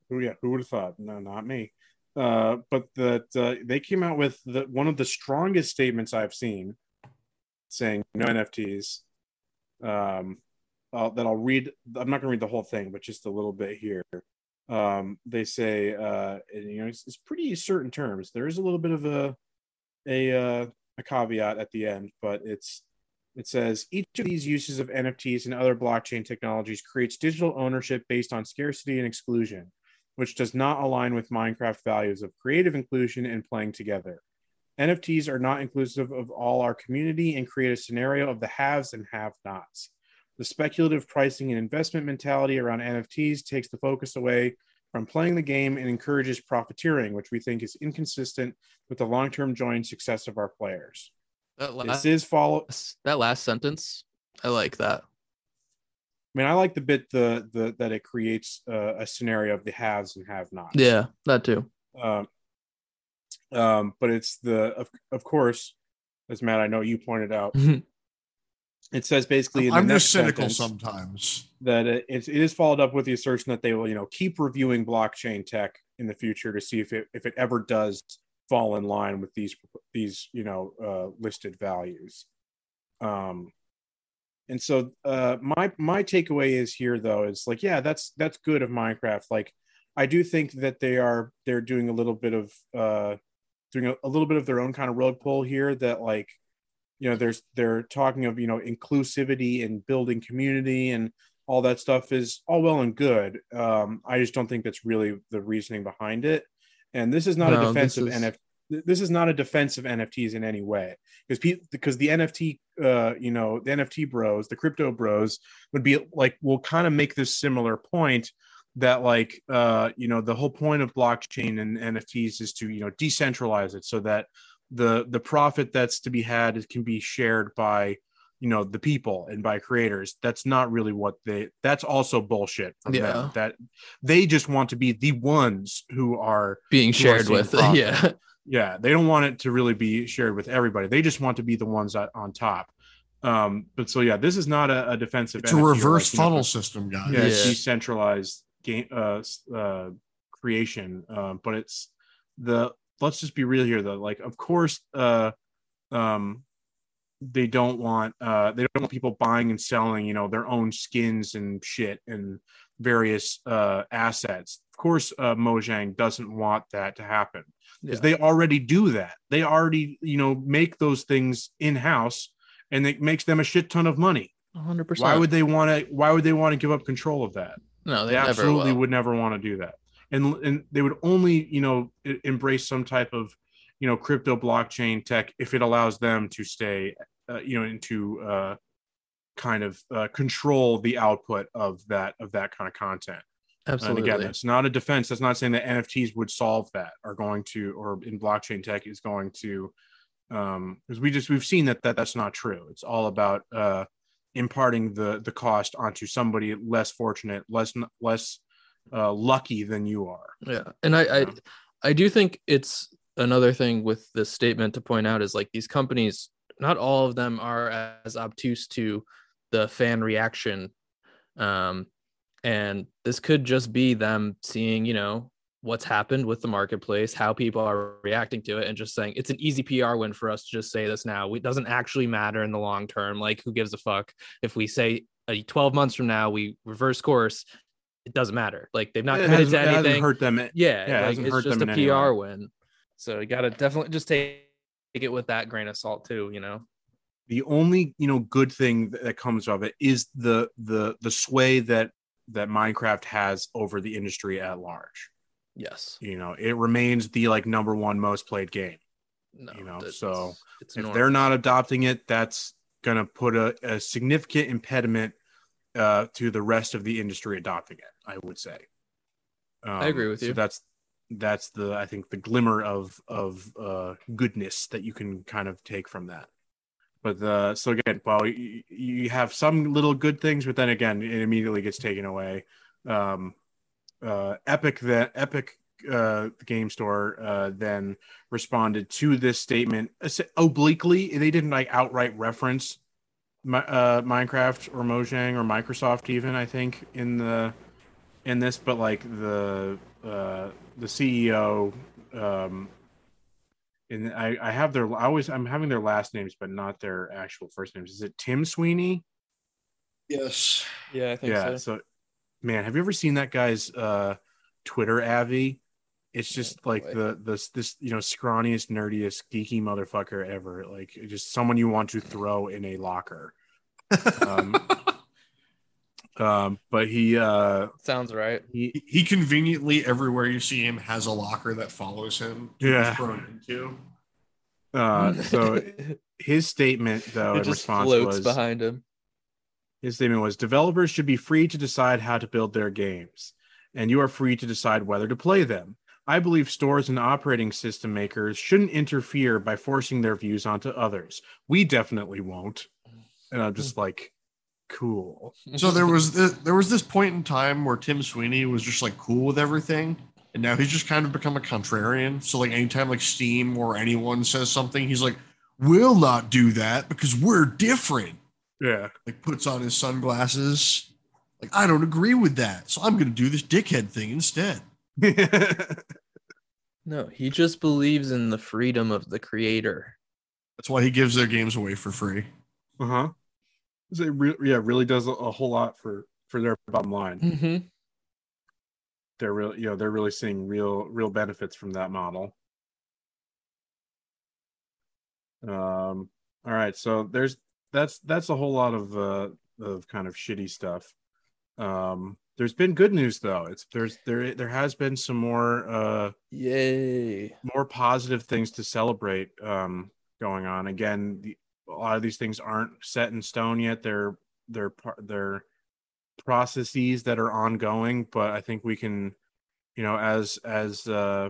who yeah who would have thought? No not me. Uh but that uh, they came out with the one of the strongest statements i've seen saying no nfts um uh, that i'll read i'm not going to read the whole thing but just a little bit here. Um they say uh you know it's, it's pretty certain terms. There is a little bit of a a uh, a caveat at the end but it's it says each of these uses of nfts and other blockchain technologies creates digital ownership based on scarcity and exclusion which does not align with Minecraft values of creative inclusion and playing together. NFTs are not inclusive of all our community and create a scenario of the haves and have nots. The speculative pricing and investment mentality around NFTs takes the focus away from playing the game and encourages profiteering, which we think is inconsistent with the long term joy and success of our players. That This is follow. that last sentence, I like that. I mean, I like the bit the the that it creates uh, a scenario of the haves and have nots. Yeah, that too. um, um, but it's the of, of course as matt i know you pointed out [LAUGHS] it says basically in the I'm next just cynical sometimes. that it, it is followed up with the assertion that they will you know keep reviewing blockchain tech in the future to see if it if it ever does fall in line with these these you know uh, listed values. Um and so uh my my takeaway is here though is like yeah that's that's good of minecraft. Like i do think that they are they're doing a little bit of uh doing a, a little bit of their own kind of road pull here that like you know there's they're talking of you know inclusivity and building community and all that stuff is all well and good. Um i just don't think that's really the reasoning behind it and this is not No, a defensive this is- nft this is not a defense of nfts in any way. Because because the nft uh you know the nft bros the crypto bros would be like will kind of make this similar point that like uh you know the whole point of blockchain and nfts is to you know decentralize it so that the the profit that's to be had can be shared by you know the people and by creators that's not really what they that's also bullshit from Yeah. them. that they just want to be the ones who are Being Who shared seeing with. [LAUGHS] profit. Yeah. yeah they don't want it to really be shared with everybody they just want to be the ones that, on top um but so yeah this is not a, a defensive It's a NFT or reverse like, you know, funnel system, guys. yeah, Yeah. decentralized game uh, uh creation um but it's the let's just be real here though like of course uh um they don't want uh they don't want people buying and selling you know their own skins and shit and various uh assets of course uh mojang doesn't want that to happen because Yeah. they already do that they already you know make those things in house and it makes them a shit ton of money 100%. why would they want to why would they want to give up control of that no, they they, absolutely will. would never want to do that and and they would only you know embrace some type of you know crypto blockchain tech if it allows them to stay uh, you know into uh kind of uh, control the output of that of that kind of content. Absolutely. and again that's not a defense. That's not saying that nfts would solve that are going to or in blockchain tech is going to um because we just we've seen that that that's not true. It's all about uh imparting the the cost onto somebody less fortunate less less uh lucky than you are. Yeah. And i i i do think it's another thing with this statement to point out is like these companies not all of them are as obtuse to the fan reaction. Um and this could just be them seeing you know what's happened with the marketplace how people are reacting to it and just saying it's an easy pr win for us to just say this now. It doesn't actually matter in the long term. Like who gives a fuck? If we say uh, 12 months from now we reverse course it doesn't matter. Like they've not it committed to it anything. hurt them yeah, Yeah, it like, hasn't it's hurt just a PR way. win. So you gotta definitely just take, take it with that grain of salt too, you know. the only you know good thing that comes of it is the the the sway that that minecraft has over the industry at large Yes. you know it remains the like number one most played game No. You know, so it's if enormous. they're not adopting it that's going to put a, a significant impediment uh, to the rest of the industry adopting it i would say um, agree with so you. that's that's the i think the glimmer of of uh, goodness that you can kind of take from that. But the so again well you, you have some little good things but then again it immediately gets taken away. Um uh epic the epic uh game store uh then responded to this statement obliquely. They didn't like outright reference Mi- uh minecraft or mojang or microsoft even i think in the in this but like the uh the ceo um and I, I have their I always I'm having their last names but not their actual first names. Is it Tim Sweeney? Yes. Yeah, I think yeah. so. So man, have you ever seen that guy's uh Twitter Avi? It's just No like way. the this this you know scrawniest, nerdiest, geeky motherfucker ever. Like just someone you want to throw in a locker. [LAUGHS] Um, Um, but he uh Sounds right. he He- he conveniently everywhere you see him has a locker that follows him. to Yeah. thrown into. uh so [LAUGHS] his statement though it in just response floats was behind him. His statement was developers should be free to decide how to build their games, and you are free to decide whether to play them. I believe stores and operating system makers shouldn't interfere by forcing their views onto others. We definitely won't. And I'm just like, cool. So [LAUGHS] there was this, there was this point in time where Tim Sweeney was just like cool with everything, and now he's just kind of become a contrarian. So like anytime like Steam or anyone says something, he's like, "We'll not do that because we're different." Yeah. Like puts on his sunglasses. Like I don't agree with that, so I'm going to do this dickhead thing instead. [LAUGHS] No, he just believes in the freedom of the creator. That's why he gives their games away for free. uh huh. It re- yeah, really does a, a whole lot for for their bottom line. Mm-hmm. They're real, you know, they're really seeing real real benefits from that model. Um. All right, so there's that's that's a whole lot of uh of kind of shitty stuff. Um. There's been good news though. It's there's there there has been some more uh Yay. more positive things to celebrate um, going on. Again, the, lot of these things aren't set in stone yet. They're they're they're processes that are ongoing, but I think we can, you know, as as uh,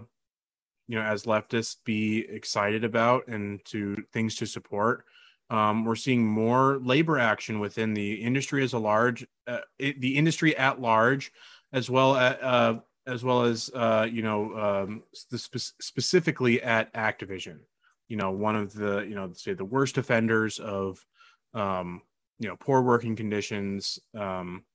you know, as leftists, be excited about and to things to support. Um, we're seeing more labor action within the industry as a large, uh, it, the industry at large, as well as uh, as well as uh, you know um, spe- specifically at Activision. You know, one of the you know say the worst offenders of um, you know poor working conditions. Um,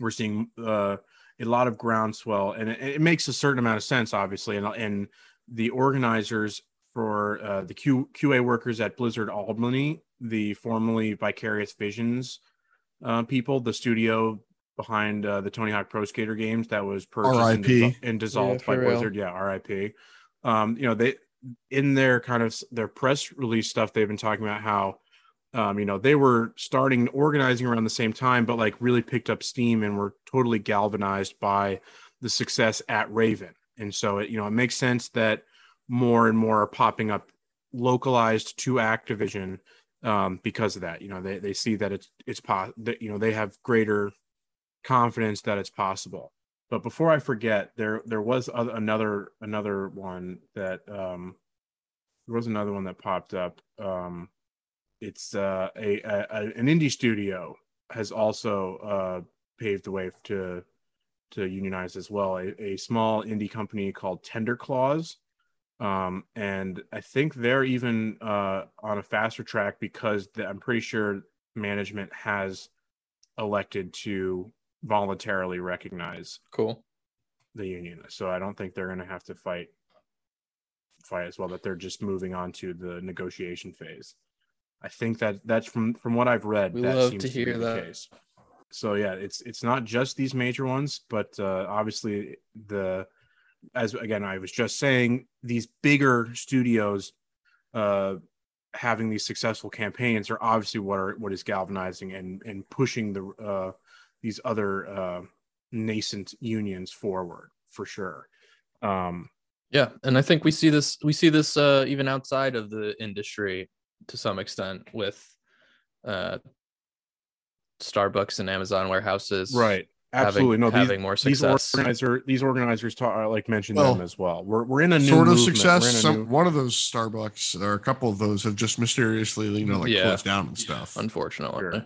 we're seeing uh, a lot of groundswell, and it, it, makes a certain amount of sense, obviously, and and the organizers for uh, the Q, QA workers at Blizzard Albany, the formerly Vicarious Visions uh, people, the studio behind uh, the Tony Hawk Pro Skater games that was purchased and, and, dissolved yeah, by real. Blizzard. Yeah, RIP. Um, you know, they in their kind of their press release stuff, they've been talking about how um, you know, they were starting organizing around the same time, but like really picked up steam and were totally galvanized by the success at Raven. And so, it, you know, it makes sense that more and more are popping up localized to Activision um, because of that. You know, they, they see that it's it's po- that you know they have greater confidence that it's possible. But before I forget, there there was another another one that um, there was another one that popped up. Um, it's uh, a, a, an indie studio has also uh, paved the way to to unionize as well. A, a small indie company called Tender Claws, um, and I think they're even uh, on a faster track because the, I'm pretty sure management has elected to voluntarily recognize cool the union. So I don't think they're going to have to fight fight as well. That they're just moving on to the negotiation phase. I think that that's from from what I've read. We that love to hear to that. Case. So yeah, it's it's not just these major ones, but uh, obviously the as again I was just saying, these bigger studios uh, having these successful campaigns are obviously what are what is galvanizing and and pushing the uh, these other uh, nascent unions forward for sure. Um, yeah, and I think we see this we see this uh, even outside of the industry to some extent with uh, Starbucks and Amazon warehouses. Right. Absolutely. Having, no, having more success. These, organizer, these organizers talk, uh, like mentioned well, them as well. We're, we're in a new sort of success. Some, new... One of those Starbucks or a couple of those have just mysteriously, you know, like yeah. closed down and stuff. Unfortunately. Sure.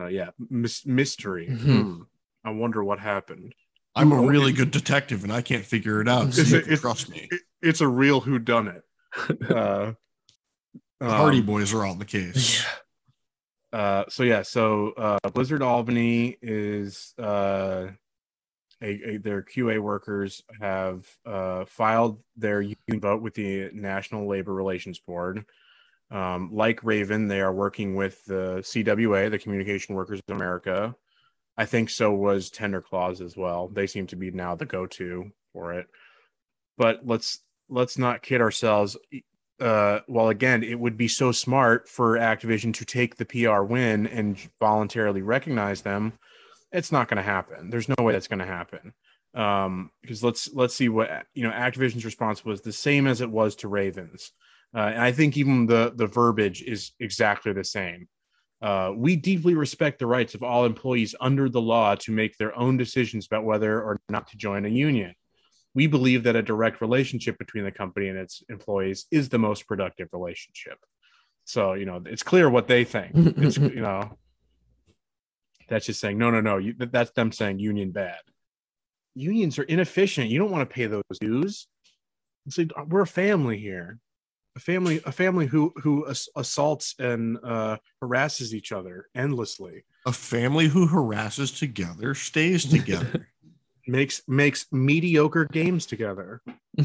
Uh, yeah. mystery. Mm-hmm. Hmm. I wonder what happened. I'm a really good detective and I can't figure it out. So it, trust me. It, it's a real who done it. [LAUGHS] Uh, the Hardy um, Boys are on the case. Yeah. Uh, so yeah, so uh, Blizzard Albany is uh, a, a, their QA workers have uh, filed their union vote with the National Labor Relations Board. Um, like Raven, they are working with the CWA, the Communication Workers of America. I think so was Tender Claws as well. They seem to be now the go-to for it. But let's let's not kid ourselves uh, well, again, it would be so smart for Activision to take the PR win and voluntarily recognize them. It's not going to happen. There's no way that's going to happen. Um, because let's let's see what you know. Activision's response was the same as it was to Ravens, uh, and I think even the the verbiage is exactly the same. Uh, we deeply respect the rights of all employees under the law to make their own decisions about whether or not to join a union we believe that a direct relationship between the company and its employees is the most productive relationship. So, you know, it's clear what they think. [LAUGHS] It's, you know, that's just saying, no, no, no. You, that's them saying union bad. Unions are inefficient. You don't want to pay those dues. Like, we're a family here, a family, a family who who assaults and uh, harasses each other endlessly. A family who harasses together stays together. [LAUGHS] Makes makes mediocre games together. [LAUGHS]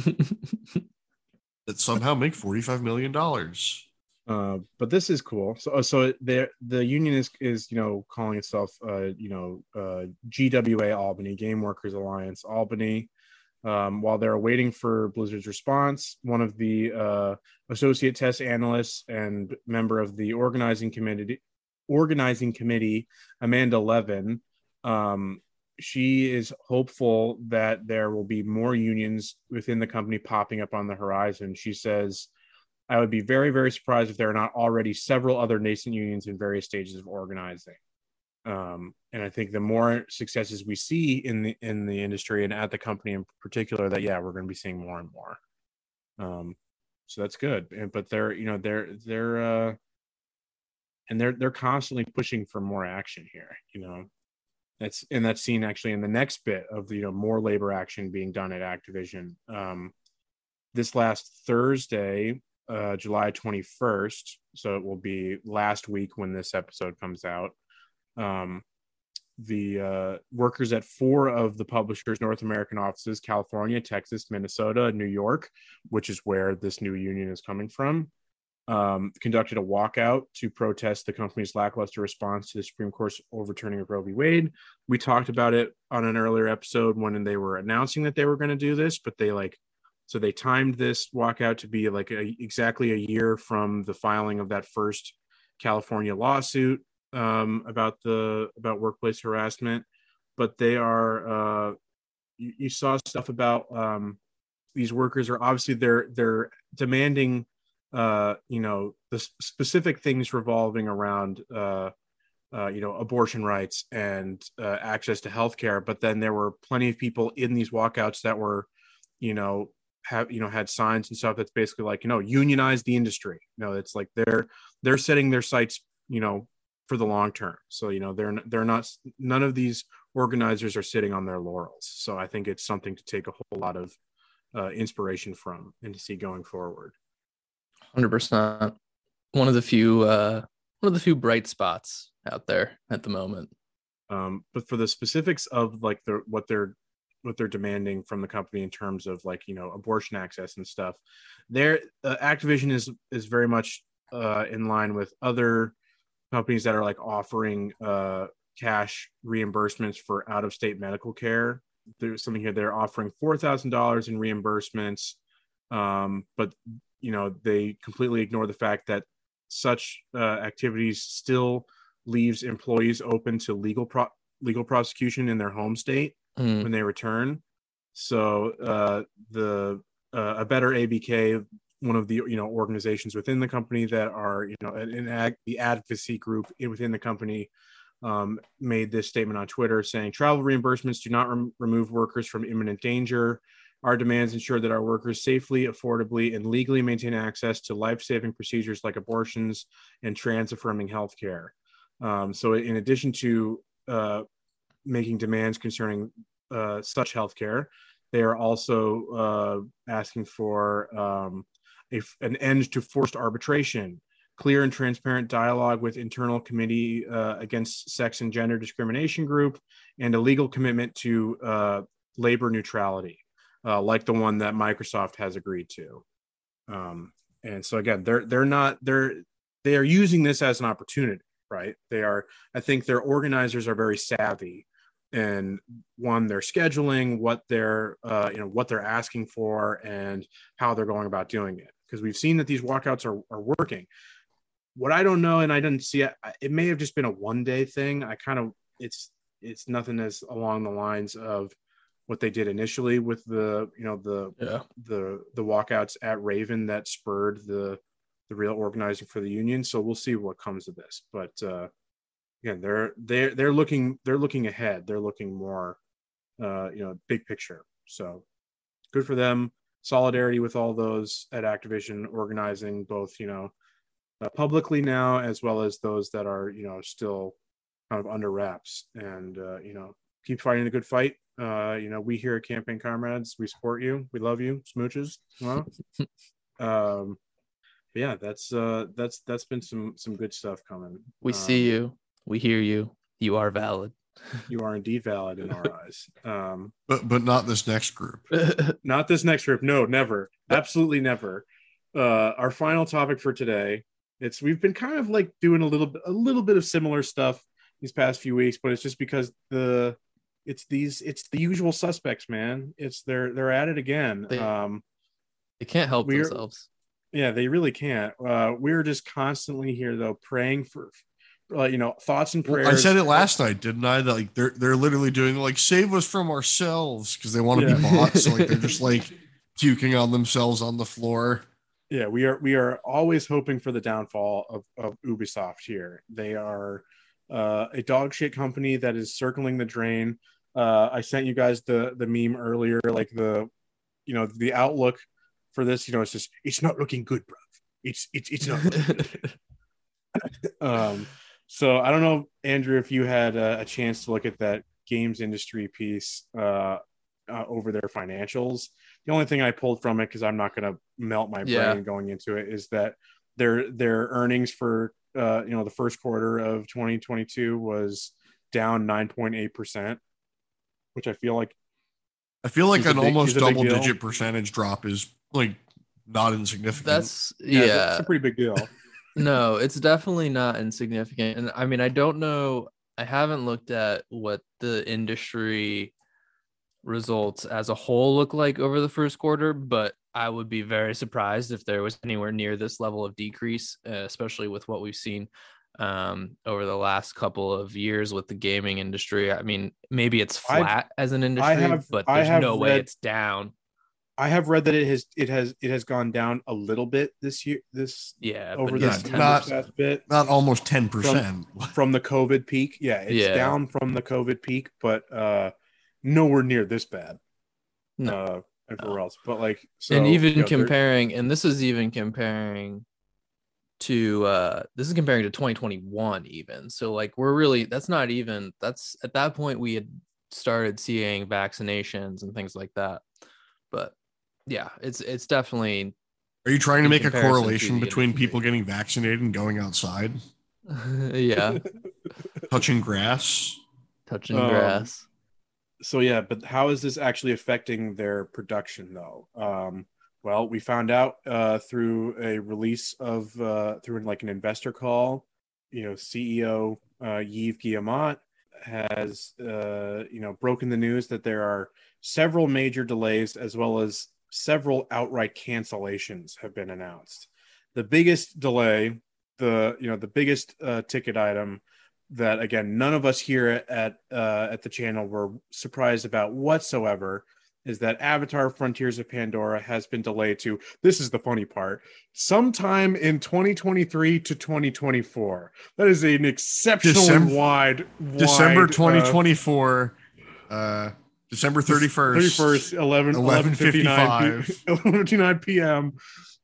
That somehow make 45 million dollars. Uh, but this is cool. So so there the union is is you know calling itself uh you know uh gwa albany game workers alliance albany um, while they're waiting for blizzard's response one of the uh, associate test analysts and member of the organizing committee organizing committee amanda levin um, she is hopeful that there will be more unions within the company popping up on the horizon. She says, I would be very, very surprised if there are not already several other nascent unions in various stages of organizing. Um, and I think the more successes we see in the in the industry and at the company in particular, that yeah, we're going to be seeing more and more. Um, so that's good. And but they're you know they're they're uh, and they're they're constantly pushing for more action here. You know, that's and that's seen actually in the next bit of you know more labor action being done at Activision. Um, this last Thursday, uh, July 21st, so it will be last week when this episode comes out. Um, the uh, workers at four of the publishers' North American offices California, Texas, Minnesota, New York, which is where this new union is coming from um, conducted a walkout to protest the company's lackluster response to the Supreme Court's overturning of Roe v. Wade. We talked about it on an earlier episode when they were announcing that they were going to do this, but they like so they timed this walkout to be like a, exactly a year from the filing of that first California lawsuit um, about the about workplace harassment. But they are uh, you, you saw stuff about um, these workers are obviously they're they're demanding uh, you know, the specific things revolving around, uh, uh, you know, abortion rights and uh, access to healthcare. But then there were plenty of people in these walkouts that were, you know, have you know had signs and stuff that's basically like you know unionize the industry. You know, it's like they're they're setting their sights, you know, for the long term. So you know they're they're not none of these organizers are sitting on their laurels. So I think it's something to take a whole lot of uh, inspiration from and to see going forward. Hundred percent. One of the few, uh, one of the few bright spots out there at the moment. Um, but for the specifics of like the what they're what they're demanding from the company in terms of like you know abortion access and stuff, their uh, Activision is is very much uh, in line with other companies that are like offering uh, cash reimbursements for out of state medical care. There's something here they're offering four thousand dollars in reimbursements, um, but you know they completely ignore the fact that such uh, activities still leaves employees open to legal pro- legal prosecution in their home state mm. when they return. So uh, the uh, a better ABK, one of the you know organizations within the company that are you know an ag- the advocacy group within the company um, made this statement on Twitter saying travel reimbursements do not rem- remove workers from imminent danger. Our demands ensure that our workers safely, affordably, and legally maintain access to life saving procedures like abortions and trans affirming healthcare. Um, so, in addition to uh, making demands concerning uh, such healthcare, they are also uh, asking for um, a, an end to forced arbitration, clear and transparent dialogue with internal committee uh, against sex and gender discrimination group, and a legal commitment to uh, labor neutrality uh, like the one that Microsoft has agreed to. Um, and so again, they're they're not they're they are using this as an opportunity, right? They are. I think their organizers are very savvy and one they're scheduling what they're uh, you know what they're asking for and how they're going about doing it because we've seen that these walkouts are, are working what i don't know and i didn't see it it may have just been a one day thing i kind of it's it's nothing as along the lines of what they did initially with the you know the yeah. the the walkouts at Raven that spurred the the real organizing for the union. So we'll see what comes of this. But uh, again, they're they're they're looking they're looking ahead. They're looking more uh, you know big picture. So good for them. Solidarity with all those at Activision organizing both you know uh, publicly now as well as those that are you know still kind of under wraps and uh, you know keep fighting a good fight uh, you know, we here at Campaign Comrades, we support you. We love you, smooches. Well, [LAUGHS] um, yeah, that's uh, that's that's been some some good stuff coming. We um, see you. We hear you. You are valid. You are indeed valid in our [LAUGHS] eyes. Um, but but not this next group. [LAUGHS] not this next group. No, never. Absolutely never. Uh, our final topic for today. It's we've been kind of like doing a little bit a little bit of similar stuff these past few weeks, but it's just because the it's these it's the usual suspects man it's they're they're at it again they, um they can't help themselves yeah they really can't uh we're just constantly here though praying for uh, you know thoughts and prayers well, i said it last night didn't i that like they're they're literally doing like save us from ourselves because they want to yeah. be bought so like they're just [LAUGHS] like puking on themselves on the floor yeah we are we are always hoping for the downfall of, of ubisoft here they are uh, a dog shit company that is circling the drain uh, I sent you guys the the meme earlier, like the you know the outlook for this. You know, it's just it's not looking good, bro. It's it's it's not. looking good. [LAUGHS] um, so I don't know, Andrew, if you had a, a chance to look at that games industry piece uh, uh, over their financials. The only thing I pulled from it, because I'm not going to melt my brain Yeah. going into it, is that their their earnings for uh, you know the first quarter of 2022 was down 9.8 percent, which I feel like I feel like an big- almost is a big double digit percentage drop is like not insignificant. That's yeah, yeah. that's a pretty big deal. No, it's definitely not insignificant. And I mean, I don't know. I haven't looked at what the industry results as a whole look like over the first quarter, but I would be very surprised if there was anywhere near this level of decrease, uh, especially with what we've seen um, over the last couple of years with the gaming industry. I mean, maybe it's I've- flat as an industry, have- but there's no way it's down. I have read that it has it has it has gone down a little bit this year this Yeah, over but this not not- bit not almost 10%. from the COVID peak. Yeah, it's Yeah. down from the COVID peak, but uh nowhere near this bad. No. Uh everywhere else. But like so and even you know, comparing and this is even comparing to uh this is comparing to 2021 even so like we're really that's not even that's at that point we had started seeing vaccinations and things like that but yeah it's it's definitely Are you trying to make a correlation between industry. people getting vaccinated and going outside, [LAUGHS] yeah [LAUGHS] touching grass? touching Um, grass so yeah, but how is this actually affecting their production though? Um, well, we found out uh, through a release of uh, through like an investor call. You know, CEO uh, Yves Guillemot has uh, you know broken the news that there are several major delays as well as several outright cancellations have been announced. The biggest delay, the you know the biggest uh, ticket item that again none of us here at uh, at the channel were surprised about whatsoever is that Avatar Frontiers of Pandora has been delayed to this is the funny part sometime in 2023 to 2024 that is an exceptionally December- wide, December wide, uh, 2024, uh, December 31st. 31st 11 11:55. 11:59 p.m.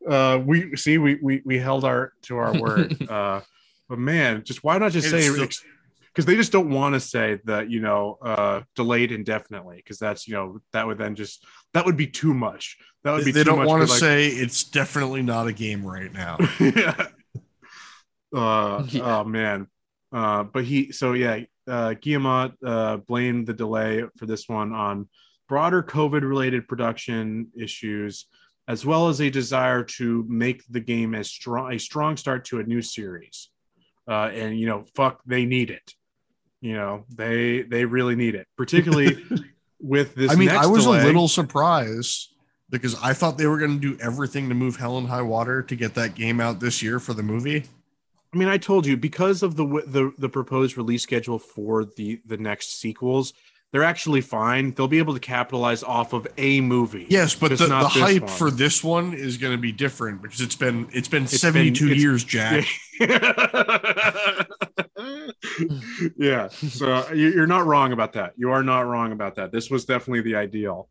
Uh, we see we, we we held our to our word. [LAUGHS] uh, but man, just why not just And say it's still- because they just don't want to say that you know uh, delayed indefinitely because that's you know that would then just that would be too much. That would be They too don't want to like- say it's definitely not a game right now. [LAUGHS] yeah. Uh, [LAUGHS] Yeah. Oh man. Uh, but he so yeah, uh, Guillemot uh, blamed the delay for this one on broader COVID related production issues, as well as a desire to make the game as strong a strong start to a new series. Uh, and you know, fuck, they need it. You know, they they really need it, particularly [LAUGHS] with this. I mean, I was delay. a little surprised because I thought they were going to do everything to move Hell and High Water to get that game out this year for the movie. I mean, I told you because of the the the proposed release schedule for the the next sequels, they're actually fine. They'll be able to capitalize off of a movie. Yes, but the, the hype one. for this one is going to be different because it's been it's been It's 72 been- it's- years, Jack. [LAUGHS] yeah. So you- you're not wrong about that. You are not wrong about that. This was definitely the ideal.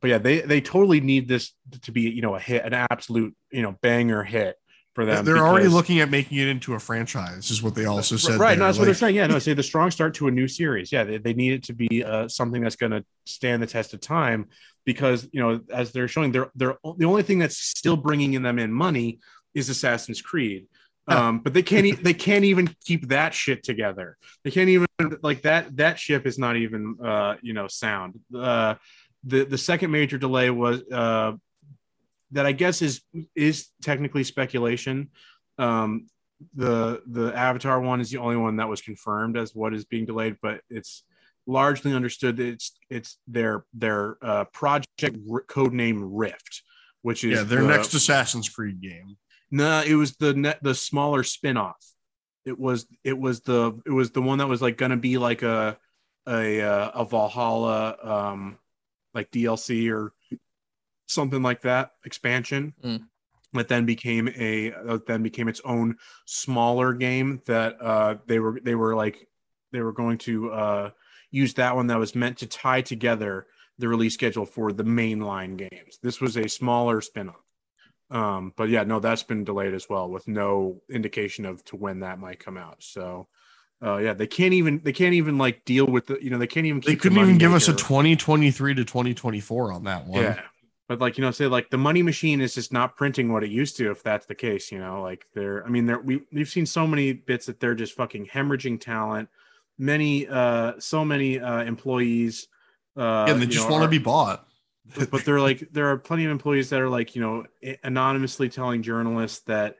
But yeah, they they totally need this to be you know a hit, an absolute you know banger hit for them. They're already looking at making it into a franchise, is what they also said. right there. no, that's what they're saying yeah no say the strong start to a new series yeah they, they need it to be uh, something that's going to stand the test of time because you know as they're showing they're they're the only thing that's still bringing in them in money is assassin's creed um but they can't e- they can't even keep that shit together they can't even like that that ship is not even uh you know sound uh the the second major delay was uh that i guess is is technically speculation um the the Avatar one is the only one that was confirmed as what is being delayed, but it's largely understood that it's it's their their uh, project r- code name Rift, which is yeah, their the- next Assassin's Creed game. No, it was the net the smaller spin-off. It was it was the it was the one that was like gonna be like a a uh, a Valhalla um like DLC or something like that expansion. Mm. That then became a uh, then became its own smaller game that uh they were they were like they were going to uh use that one that was meant to tie together the release schedule for the mainline games. This was a smaller spin-off. Um, but yeah, no, that's been delayed as well with no indication of to when that might come out. So uh yeah, they can't even they can't even like deal with the you know, they can't even They keep the couldn't money even give us a 2023 to 2024 on that one. Yeah. But like, you know, say like the money machine is just not printing what it used to, if that's the case, you know, like they're I mean, they're we we've seen so many bits that they're just fucking hemorrhaging talent, many uh so many uh employees uh and they just know, want to be bought. but, but they're like there are plenty of employees that are like you know anonymously telling journalists that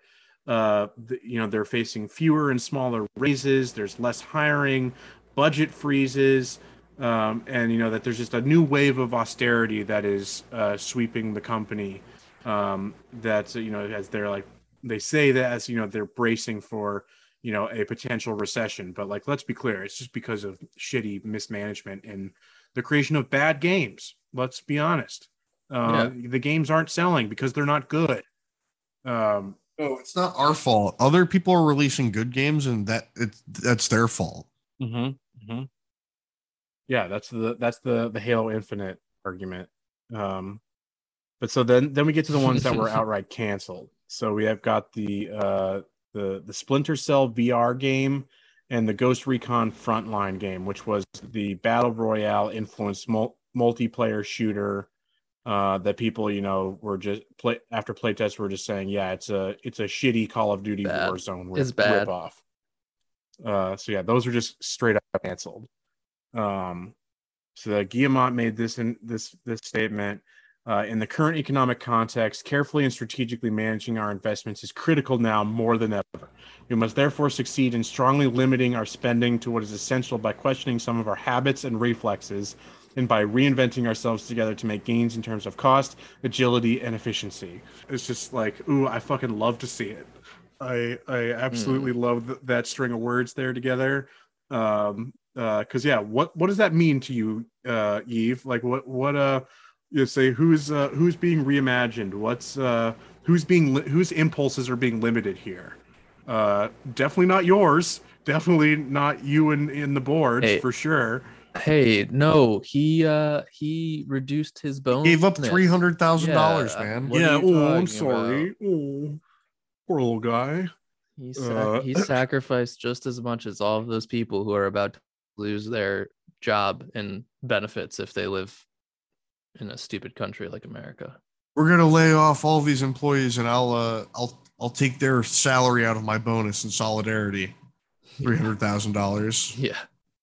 uh th- you know they're facing fewer and smaller raises there's less hiring budget freezes um, and you know that there's just a new wave of austerity that is uh, sweeping the company um, that's you know as they're like they say that as you know they're bracing for you know a potential recession but like let's be clear it's just because of shitty mismanagement and the creation of bad games let's be honest uh, the games aren't selling because they're not good um, No, it's not our fault. Other people are releasing good games, and that it's that's their fault. Mm-hmm. Yeah, that's the that's the the Halo Infinite argument. Um, but so then then we get to the ones that were [LAUGHS] outright canceled. So we have got the uh, the the Splinter Cell VR game and the Ghost Recon Frontline game, which was the battle royale influenced mul- multiplayer shooter uh, that people you know were just play after playtests were just saying, yeah, it's a it's a shitty Call of Duty Bad. Warzone rip, It's bad. rip off. Uh, so yeah, those were just straight up canceled. Um, so the Guillemot made this in this this statement. Uh, in the current economic context, carefully and strategically managing our investments is critical now more than ever. We must therefore succeed in strongly limiting our spending to what is essential by questioning some of our habits and reflexes and by reinventing ourselves together to make gains in terms of cost, agility, and efficiency. It's just like, ooh, I fucking love to see it. I I absolutely love th- that string of words there together. Um, uh, because yeah, what what does that mean to you, uh, Yves? Like, what what uh, you say who's uh who's being reimagined? What's uh who's being li- whose impulses are being limited here? Uh, definitely not yours. Definitely not you in in the boards Hey. for sure. Hey, no, he uh he reduced his bone. Gave up three hundred thousand dollars, man. What yeah. Oh, I'm talking sorry. Oh, poor little guy. He sac- Uh, he sacrificed just as much as all of those people who are about to lose their job and benefits if they live in a stupid country like America. We're gonna lay off all these employees, and I'll uh, I'll I'll take their salary out of my bonus in solidarity. [LAUGHS] Three hundred thousand dollars. Yeah.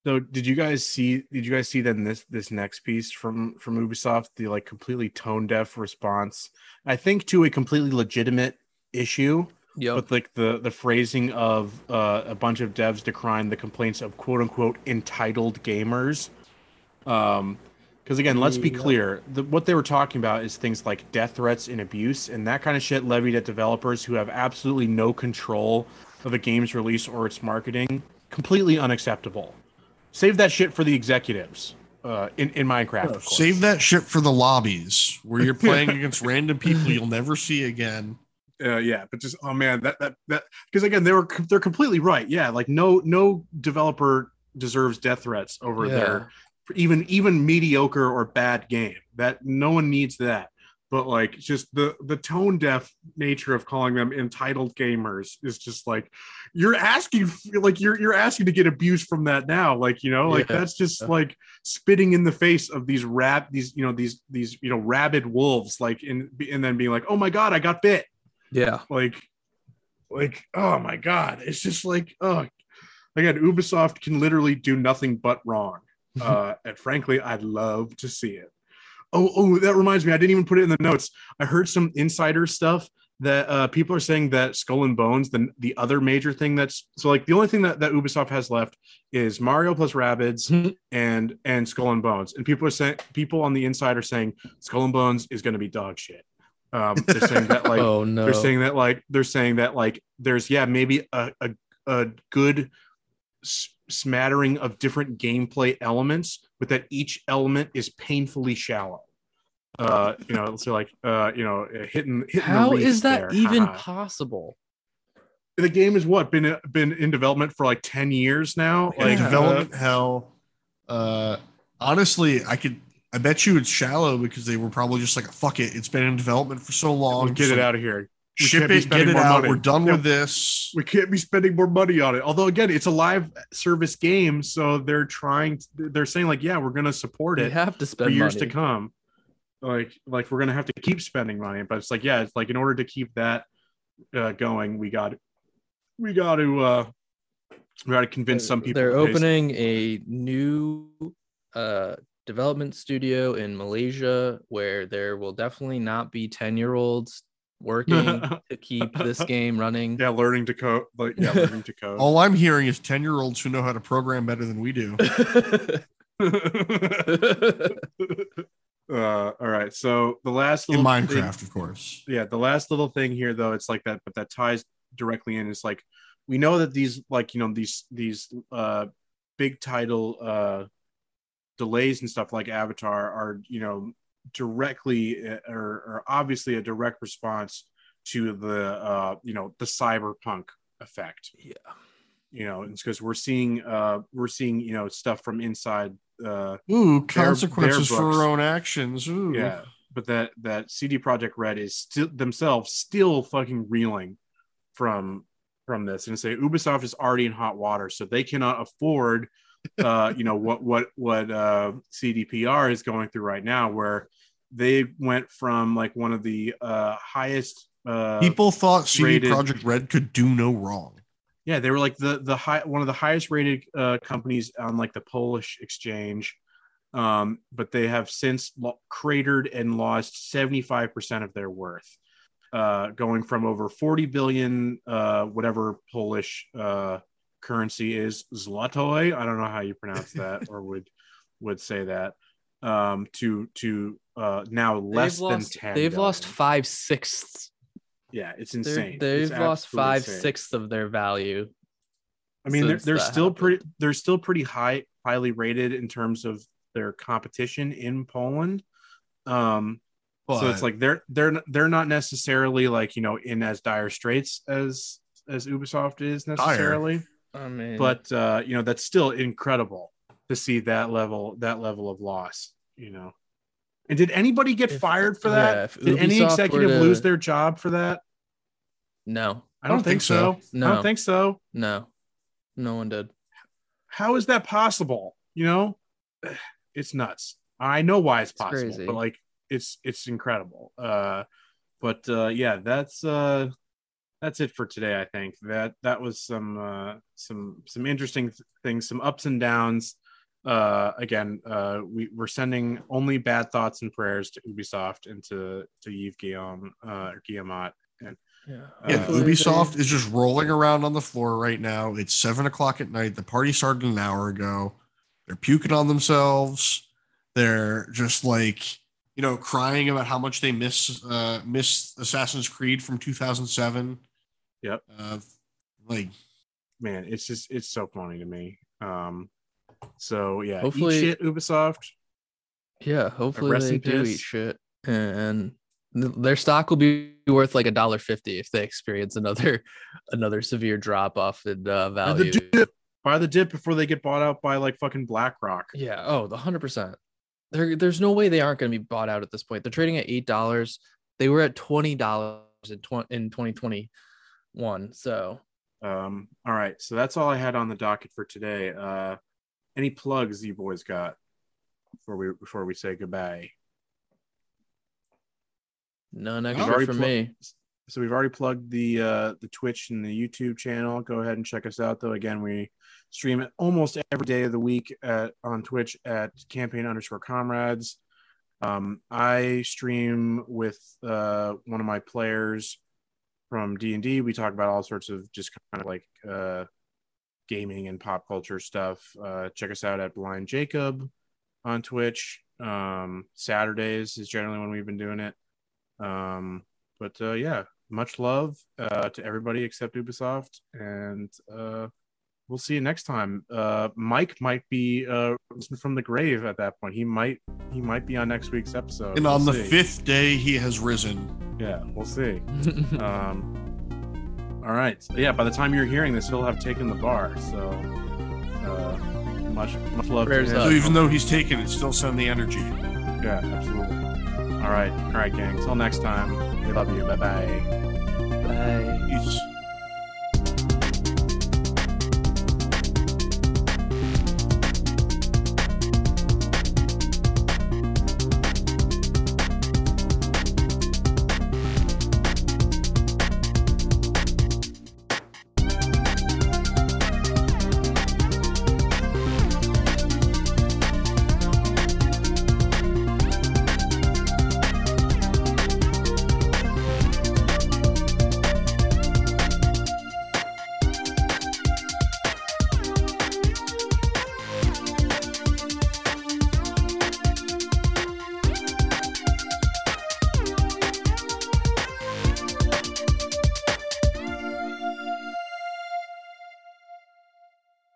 So did you guys see did you guys see then this this next piece from from Ubisoft the like completely tone deaf response I think to a completely legitimate issue Yep. but like the the phrasing of uh, a bunch of devs decrying the complaints of quote unquote entitled gamers um because again let's be Yep. clear the, what they were talking about is things like death threats and abuse and that kind of shit levied at developers who have absolutely no control of a game's release or its marketing completely unacceptable save that shit for the executives uh in, in minecraft of course. Save that shit for the lobbies where you're playing [LAUGHS] against random people you'll never see again. Uh, yeah but just oh man that that that because again they were they're completely right. Yeah like no no developer deserves death threats over their even even mediocre or bad game. That no one needs that. But like just the the tone deaf nature of calling them entitled gamers is just like you're asking like you're you're asking to get abuse from that now like you know like Yeah. that's just like spitting in the face of these rab these you know these these you know rabid wolves like in and then being like oh my god i got bit Yeah. like like oh my god. It's just like oh again ubisoft can literally do nothing but wrong. [LAUGHS] Uh and frankly i'd love to see it. Oh oh that reminds me. I didn't even put it in the notes. I heard some insider stuff that uh people are saying that skull and bones the the other major thing that's so like the only thing that, that ubisoft has left is mario plus rabbids and and skull and bones. And people are saying people on the inside are saying skull and bones is going to be dog shit um they're saying that like [LAUGHS] oh no. they're saying that like they're saying that like there's yeah maybe a a, a good s- smattering of different gameplay elements but that each element is painfully shallow uh you know so like uh you know hitting, hitting How the is that there. even Haha. possible? the game is what been been in development for like 10 years now Like like Yeah. development hell. Uh, honestly, I could I bet you it's shallow because they were probably just like, fuck it, it's been in development for so long. We'll get it out of here. We ship it, get it out. Money. We're done Yeah. with this. we can't be spending more money on it. Although again, it's a live service game, so they're trying. To, they're saying like, yeah, we're going to support it. We it have to spend for years money. to come. Like, like we're going to have to keep spending money. But it's like, yeah, it's like in order to keep that uh, going, we got, we got to, uh, we got to convince some people. They're to pay some- opening a new uh development studio in Malaysia where there will definitely not be 10 year olds working [LAUGHS] to keep this game running. Yeah, learning to code. Like, yeah, [LAUGHS] learning to code. All I'm hearing is 10 year olds who know how to program better than we do. [LAUGHS] uh, all right. So the last In little thing- Minecraft, of course. yeah the last little thing here though it's like that but that ties directly in is like we know that these like you know these these uh big title uh delays and stuff like avatar are you know directly uh, or, or obviously a direct response to the uh you know the cyberpunk effect yeah. you know it's because we're seeing uh we're seeing you know stuff from inside uh Ooh, consequences their for our own actions. Ooh. yeah but that that cd projekt red is still themselves still fucking reeling from from this and say ubisoft is already in hot water so they cannot afford uh you know what what what uh cdpr is going through right now where they went from like one of the uh highest uh People thought CD rated- Projekt Red could do no wrong. yeah they were like the the high one of the highest rated uh companies on like the polish exchange um but they have since lo- cratered and lost 75% of their worth uh going from over 40 billion uh whatever polish uh currency is zlotoi i don't know how you pronounce [LAUGHS] that or would would say that um to to uh now less they've than lost, 10 They've lost five sixths. yeah it's They're- insane They've It's lost five insane. sixths of their value. I mean, they're, they're that still pretty. They're still pretty high, highly rated in terms of their competition in Poland. Um, But so it's like they're they're they're not necessarily like you know in as dire straits as as Ubisoft is necessarily, I mean, but uh, you know that's still incredible to see that level that level of loss. You know, and did anybody get If- fired for yeah, that? if Did any executive to- lose their job for that? no, I don't, think, so. I No. I don't think so. no, no one did. how is that possible? You know, [SIGHS] it's nuts. I know why it's It's possible, crazy. but like it's it's incredible. Uh, but uh, yeah, that's uh, that's it for today. I think that that was some uh, some some interesting th- things, some ups and downs. Uh, again, uh, we we're sending only bad thoughts and prayers to Ubisoft and to to Yves Guillaume uh, Guillemot. And Yeah, yeah, uh, hopefully Ubisoft is just rolling around on the floor right now. It's seven o'clock at night. The party started an hour ago. They're puking on themselves. They're just like, you know, crying about how much they miss uh miss Assassin's Creed from 2007. Yep. Uh, like man, it's just it's so funny to me. Um, so yeah, Hopefully- eat shit, Ubisoft. Yeah, hopefully they do eat shit, and th- their stock will be worth like a dollar fifty if they experience another [LAUGHS] another severe drop off in uh, Buy the value. dip. Buy the dip before they get bought out by like fucking BlackRock. Yeah. Oh, the hundred percent. There, there's no way they aren't going to be bought out at this point. They're trading at eight dollars. They were at twenty dollars in twenty in twenty twenty one. So Um, all right, so that's all I had on the docket for today. Uh, any plugs you boys got before we before we say goodbye? none extra for pl- me. So we've already plugged the uh, the Twitch and the YouTube channel. Go ahead and check us out. Though again, we stream it almost every day of the week at on Twitch at campaign underscore comrades. Um, I stream with uh, one of my players from D and D. We talk about all sorts of just kind of like uh, gaming and pop culture stuff. Uh, check us out at Blind Jacob on Twitch. Um, Saturdays is generally when we've been doing it. Um, but uh, yeah, much love uh, to everybody except Ubisoft, and uh, we'll see you next time. Uh, Mike might be uh, risen from the grave at that point. He might he might be on next week's episode. and on We'll the see. fifth day, he has risen. yeah, we'll see. [LAUGHS] Um, all right, so, yeah. By the time you're hearing this, he'll have taken the bar. So uh, much much love Prayers to him. So even though he's taken it, still send the energy. Yeah, absolutely. All right. All right, gang. Till next time. We love you. Bye bye. Bye. Peace.